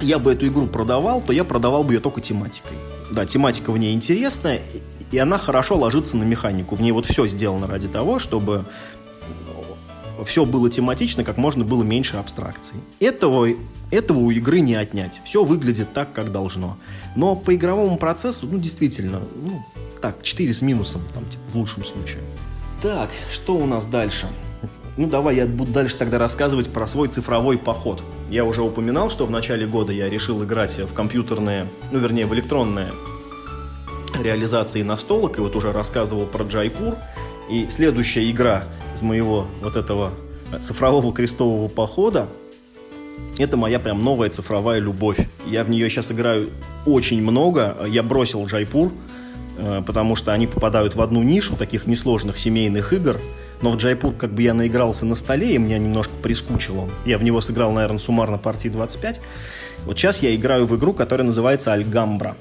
я бы эту игру продавал, то я продавал бы ее только тематикой. Да, тематика в ней интересная, и она хорошо ложится на механику. В ней вот все сделано ради того, чтобы все было тематично, как можно было меньше абстракций. Этого, этого у игры не отнять. Все выглядит так, как должно. Но по игровому процессу, ну, действительно, ну, так, 4 с минусом, там, типа, в лучшем случае. Так, что у нас дальше? Ну, давай я буду дальше тогда рассказывать про свой цифровой поход. Я уже упоминал, что в начале года я решил играть в компьютерные, ну, вернее, в электронные реализации настолок, и вот уже рассказывал про Джайпур. И следующая игра из моего вот этого цифрового крестового похода это моя прям новая цифровая любовь. Я в нее сейчас играю очень много. Я бросил Джайпур, э, потому что они попадают в одну нишу таких несложных семейных игр. Но в Джайпур как бы я наигрался на столе, и меня немножко прискучил он. Я в него сыграл, наверное, суммарно партии 25. Вот сейчас я играю в игру, которая называется «Альгамбра».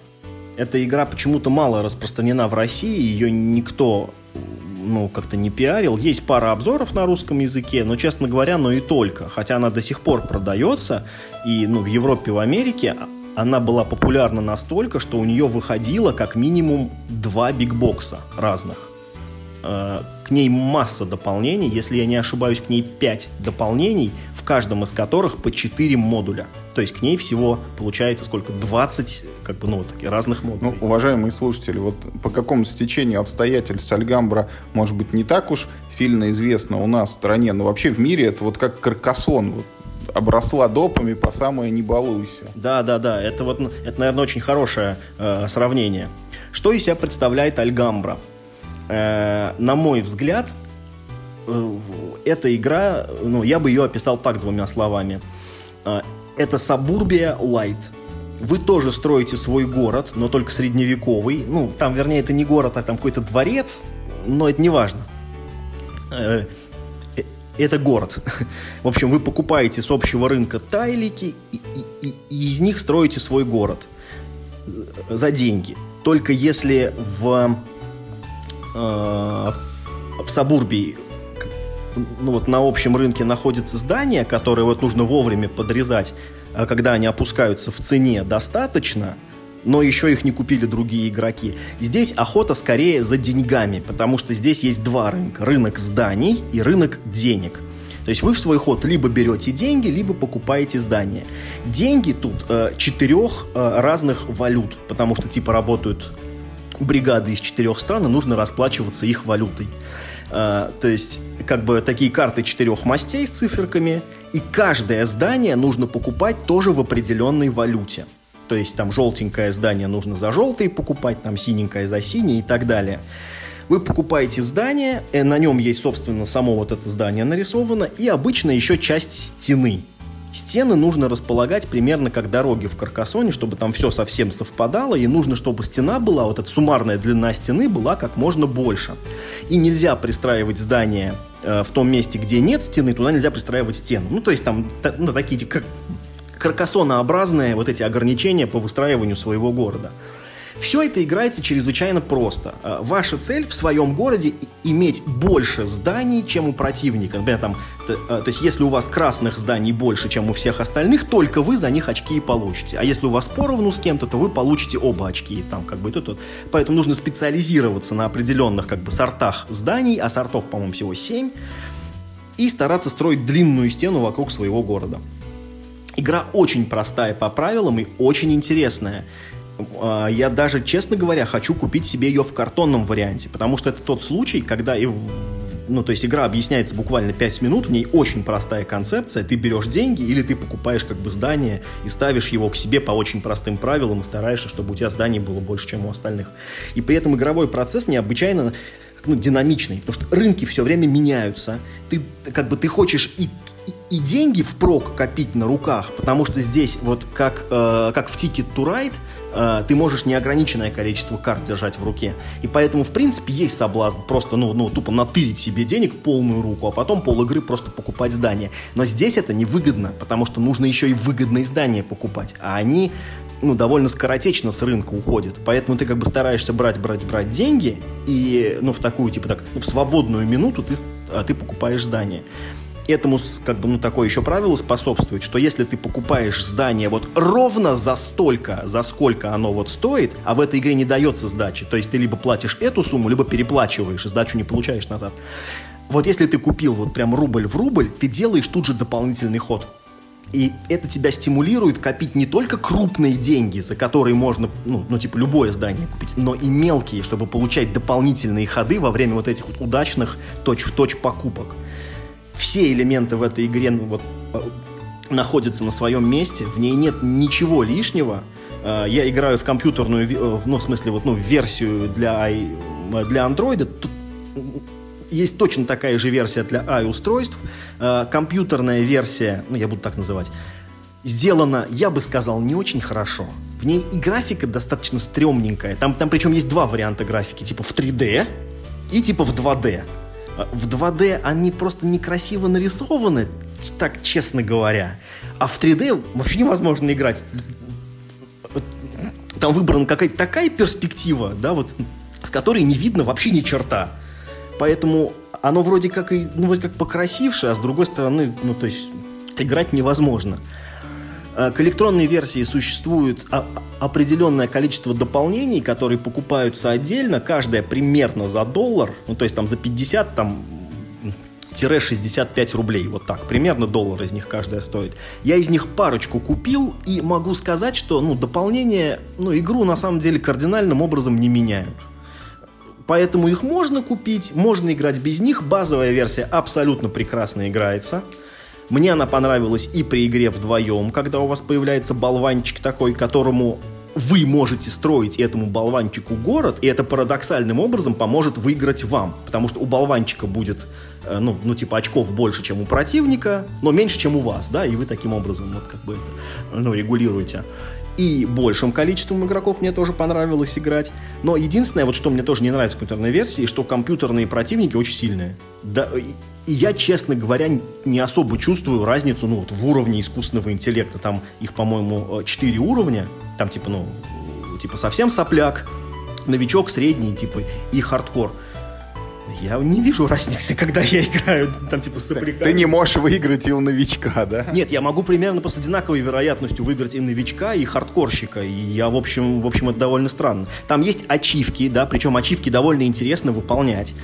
Эта игра почему-то мало распространена в России, ее никто ну, как-то не пиарил. Есть пара обзоров на русском языке, но, честно говоря, но и только. Хотя она до сих пор продается, и ну, в Европе, в Америке она была популярна настолько, что у нее выходило как минимум два бигбокса разных. Э, к ней масса дополнений, если я не ошибаюсь, к ней 5 дополнений, каждом из которых по 4 модуля. То есть к ней всего получается сколько? 20 как бы, ну, вот таких разных модулей. Ну, уважаемые слушатели, вот по какому стечению обстоятельств Альгамбра, может быть, не так уж сильно известна у нас в стране, но вообще в мире это вот как каркасон, вот обросла допами по самое не балуйся. Да, да, да. Это вот, это, наверное, очень хорошее э, сравнение. Что из себя представляет Альгамбра? Э, на мой взгляд, эта игра, ну, я бы ее описал так двумя словами. Э, это Сабурбия Light. Вы тоже строите свой город, но только средневековый. Ну, там, вернее, это не город, а там какой-то дворец, но это не важно. Э, э, это город. В общем, вы покупаете с общего рынка тайлики и, и, и из них строите свой город за деньги. Только если в Э, в, в Сабурбии ну вот на общем рынке находится здание, которое вот нужно вовремя подрезать, а когда они опускаются в цене достаточно, но еще их не купили другие игроки. Здесь охота скорее за деньгами, потому что здесь есть два рынка. Рынок зданий и рынок денег. То есть вы в свой ход либо берете деньги, либо покупаете здание. Деньги тут э, четырех э, разных валют, потому что типа работают бригады из четырех стран, и нужно расплачиваться их валютой. А, то есть, как бы такие карты четырех мастей с циферками, и каждое здание нужно покупать тоже в определенной валюте. То есть там желтенькое здание нужно за желтый покупать, там синенькое за синий и так далее. Вы покупаете здание, э, на нем есть, собственно, само вот это здание нарисовано, и обычно еще часть стены. Стены нужно располагать примерно как дороги в Каркасоне, чтобы там все совсем совпадало, и нужно, чтобы стена была, вот эта суммарная длина стены была как можно больше. И нельзя пристраивать здание в том месте, где нет стены, туда нельзя пристраивать стену. Ну, то есть там ну, такие как каркасонообразные вот эти ограничения по выстраиванию своего города. Все это играется чрезвычайно просто. Э, ваша цель в своем городе иметь больше зданий, чем у противника. Например, там, то, э, то есть, если у вас красных зданий больше, чем у всех остальных, только вы за них очки и получите. А если у вас поровну с кем-то, то вы получите оба очки. Там, как бы, тут, тут. Поэтому нужно специализироваться на определенных как бы, сортах зданий, а сортов, по-моему, всего 7, и стараться строить длинную стену вокруг своего города. Игра очень простая по правилам и очень интересная. А, я даже, честно говоря, хочу купить себе ее в картонном варианте, потому что это тот случай, когда и ну, то есть игра объясняется буквально 5 минут, в ней очень простая концепция, ты берешь деньги или ты покупаешь как бы здание и ставишь его к себе по очень простым правилам и стараешься, чтобы у тебя здание было больше, чем у остальных. И при этом игровой процесс необычайно ну, динамичный, потому что рынки все время меняются. Ты как бы ты хочешь и и деньги впрок копить на руках, потому что здесь вот как, э, как в Ticket to Ride э, ты можешь неограниченное количество карт держать в руке. И поэтому, в принципе, есть соблазн просто, ну, ну тупо натырить себе денег полную руку, а потом пол игры просто покупать здание. Но здесь это невыгодно, потому что нужно еще и выгодные здания покупать, а они ну, довольно скоротечно с рынка уходят. Поэтому ты как бы стараешься брать, брать, брать деньги, и, ну, в такую, типа так, в свободную минуту ты, а, ты покупаешь здание этому как бы ну такое еще правило способствует, что если ты покупаешь здание вот ровно за столько, за сколько оно вот стоит, а в этой игре не дается сдачи, то есть ты либо платишь эту сумму, либо переплачиваешь, сдачу не получаешь назад. Вот если ты купил вот прям рубль в рубль, ты делаешь тут же дополнительный ход. И это тебя стимулирует копить не только крупные деньги, за которые можно, ну, ну типа любое здание купить, но и мелкие, чтобы получать дополнительные ходы во время вот этих вот удачных точь-в-точь -точь покупок все элементы в этой игре ну, вот, э, находятся на своем месте, в ней нет ничего лишнего. Э, я играю в компьютерную, э, ну, в смысле, вот, ну, версию для, для Android. Тут есть точно такая же версия для i-устройств. Компьютерная версия, ну, я буду так называть, сделана, я бы сказал, не очень хорошо. В ней и графика достаточно стрёмненькая. Там, там причем есть два варианта графики. Типа в 3D и типа в 2D. В 2D они просто некрасиво нарисованы, так честно говоря. А в 3D вообще невозможно играть. Там выбрана какая-то такая перспектива, да, вот, с которой не видно вообще ни черта. Поэтому оно вроде как и, ну, вроде как покрасившее, а с другой стороны, ну, то есть, играть невозможно. А, к электронной версии существует определенное количество дополнений, которые покупаются отдельно, каждая примерно за доллар, ну, то есть там за 50, там, 65 рублей, вот так, примерно доллар из них каждая стоит. Я из них парочку купил и могу сказать, что, ну, дополнения, ну, игру на самом деле кардинальным образом не меняют. Поэтому их можно купить, можно играть без них. Базовая версия абсолютно прекрасно играется. Мне она понравилась и при игре вдвоем, когда у вас появляется болванчик такой, которому вы можете строить этому болванчику город, и это парадоксальным образом поможет выиграть вам. Потому что у болванчика будет, э, ну, ну типа очков больше, чем у противника, но меньше, чем у вас, да, и вы таким образом вот как бы ну, регулируете и большим количеством игроков мне тоже понравилось играть. Но единственное, вот что мне тоже не нравится в компьютерной версии, что компьютерные противники очень сильные. Да, и я, честно говоря, не особо чувствую разницу ну, вот, в уровне искусственного интеллекта. Там их, по-моему, 4 уровня. Там типа, ну, типа совсем сопляк, новичок, средний, типа, и хардкор. Я не вижу разницы, когда я играю там типа с Ты не можешь выиграть и у новичка, да? Нет, я могу примерно с одинаковой вероятностью выиграть и новичка, и хардкорщика. И я, в общем, в общем, это довольно странно. Там есть ачивки, да, причем ачивки довольно интересно выполнять.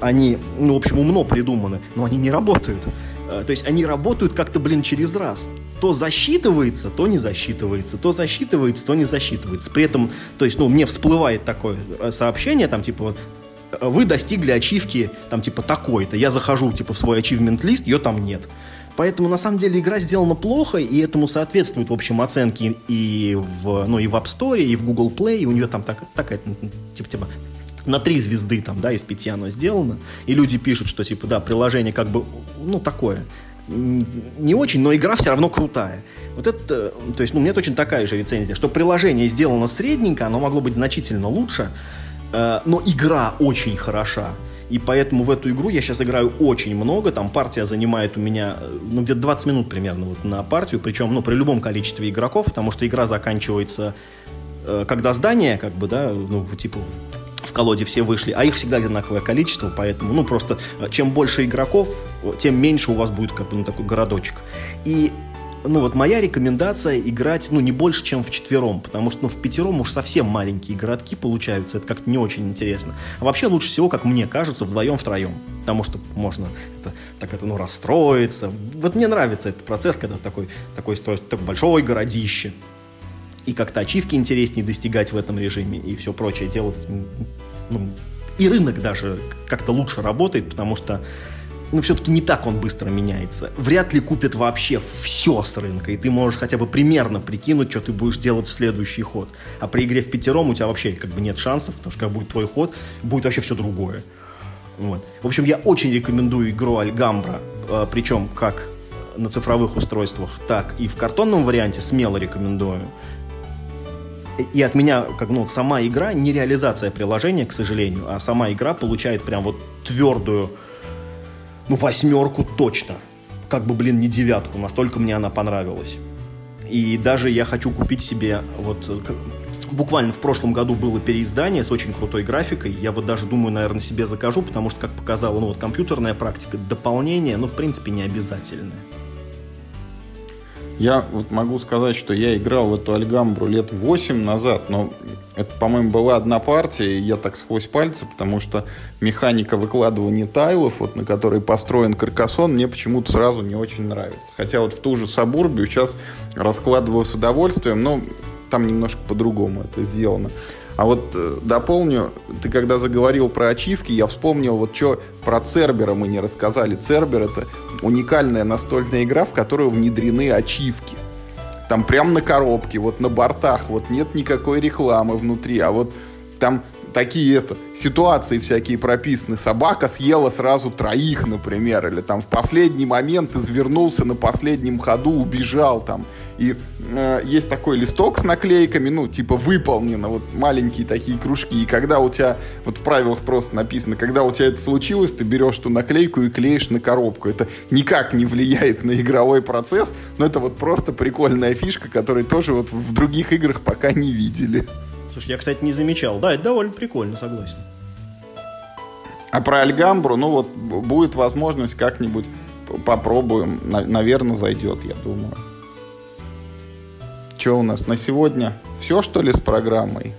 Они, ну, в общем, умно придуманы, но они не работают. Э, то есть они работают как-то, блин, через раз. То засчитывается, то не засчитывается, то засчитывается, то не засчитывается. При этом, то есть, ну, мне всплывает такое э, сообщение, там, типа, вы достигли ачивки, там, типа, такой-то. Я захожу, типа, в свой ачивмент лист, ее там нет. Поэтому, на самом деле, игра сделана плохо, и этому соответствуют, в общем, оценки и в, ну, и в App Store, и в Google Play, и у нее там так, такая, типа, типа, на три звезды там, да, из пяти оно сделано, и люди пишут, что, типа, да, приложение как бы, ну, такое, не очень, но игра все равно крутая. Вот это, то есть, ну, у меня точно такая же рецензия, что приложение сделано средненько, оно могло быть значительно лучше, Э, но игра очень хороша. И поэтому в эту игру я сейчас играю очень много. Там партия занимает у меня э, ну, где-то 20 минут примерно вот на партию. Причем ну, при любом количестве игроков, потому что игра заканчивается, э, когда здание, как бы, да, ну, типа в колоде все вышли, а их всегда одинаковое количество, поэтому, ну, просто чем больше игроков, тем меньше у вас будет, как бы, ну, такой городочек. И ну вот моя рекомендация играть, ну, не больше, чем в четвером, потому что, ну, в пятером уж совсем маленькие городки получаются, это как-то не очень интересно. А вообще лучше всего, как мне кажется, вдвоем-втроем, потому что можно это, так это, ну, расстроиться. Вот мне нравится этот процесс, когда такой, такой строишь, такой большой городище, и как-то ачивки интереснее достигать в этом режиме, и все прочее делать, ну, и рынок даже как-то лучше работает, потому что ну, все-таки не так он быстро меняется. Вряд ли купят вообще все с рынка, и ты можешь хотя бы примерно прикинуть, что ты будешь делать в следующий ход. А при игре в пятером у тебя вообще как бы нет шансов, потому что когда будет твой ход, будет вообще все другое. Вот. В общем, я очень рекомендую игру Альгамбра, э, причем как на цифровых устройствах, так и в картонном варианте смело рекомендую. И от меня, как ну, сама игра, не реализация приложения, к сожалению, а сама игра получает прям вот твердую ну, восьмерку точно. Как бы, блин, не девятку, настолько мне она понравилась. И даже я хочу купить себе вот буквально в прошлом году было переиздание с очень крутой графикой. Я вот даже думаю, наверное, себе закажу, потому что, как показала, ну вот компьютерная практика, дополнение, ну, в принципе, не обязательное. Я вот могу сказать, что я играл в эту Альгамбру лет 8 назад, но это, по-моему, была одна партия, и я так сквозь пальцы, потому что механика выкладывания тайлов, вот, на которой построен каркасон, мне почему-то сразу не очень нравится. Хотя вот в ту же Сабурбию сейчас раскладываю с удовольствием, но там немножко по-другому это сделано. А вот э, дополню, ты когда заговорил про ачивки, я вспомнил вот что про Цербера мы не рассказали. Цербер это уникальная настольная игра, в которую внедрены ачивки. Там прям на коробке, вот на бортах, вот нет никакой рекламы внутри, а вот там такие это, ситуации всякие прописаны. Собака съела сразу троих, например, или там в последний момент извернулся на последнем ходу, убежал там. И э, есть такой листок с наклейками, ну, типа выполнено, вот маленькие такие кружки. И когда у тебя, вот в правилах просто написано, когда у тебя это случилось, ты берешь ту наклейку и клеишь на коробку. Это никак не влияет на игровой процесс, но это вот просто прикольная фишка, которую тоже вот в других играх пока не видели. Слушай, я, кстати, не замечал. Да, это довольно прикольно, согласен. А про Альгамбру, ну вот, будет возможность как-нибудь попробуем. Наверное, зайдет, я думаю. Что у нас на сегодня? Все, что ли, с программой?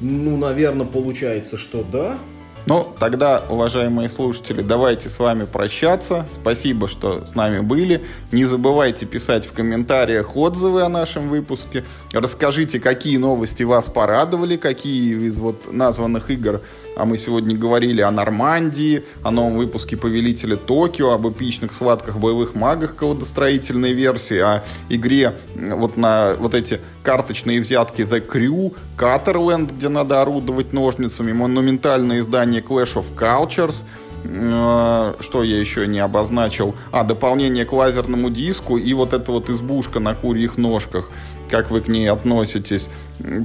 Ну, наверное, получается, что да. Ну, тогда, уважаемые слушатели, давайте с вами прощаться. Спасибо, что с нами были. Не забывайте писать в комментариях отзывы о нашем выпуске. Расскажите, какие новости вас порадовали, какие из вот названных игр а мы сегодня говорили о Нормандии, о новом выпуске Повелителя Токио, об эпичных схватках боевых магах колодостроительной версии, о игре вот на вот эти карточные взятки The Crew, Cutterland, где надо орудовать ножницами, монументальное издание Clash of Cultures, э, что я еще не обозначил? А, дополнение к лазерному диску и вот эта вот избушка на курьих ножках как вы к ней относитесь.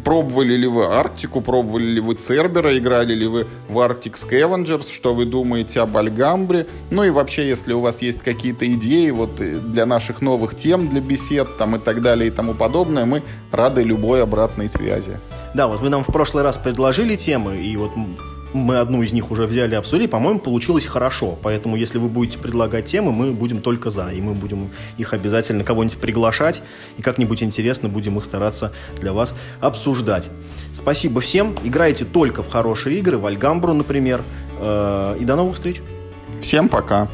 Пробовали ли вы Арктику, пробовали ли вы Цербера, играли ли вы в Arctic Scavengers, что вы думаете об Альгамбре. Ну и вообще, если у вас есть какие-то идеи вот э, для наших новых тем, для бесед там и так далее и тому подобное, мы рады любой обратной связи. Да, вот вы нам в прошлый раз предложили темы, и вот мы одну из них уже взяли, обсудили, по-моему, получилось хорошо. Поэтому, если вы будете предлагать темы, мы будем только за. И мы будем их обязательно кого-нибудь приглашать. И как-нибудь интересно будем их стараться для вас обсуждать. Спасибо всем. Играйте только в хорошие игры, в Альгамбру, например. Э, и до новых встреч. Всем пока.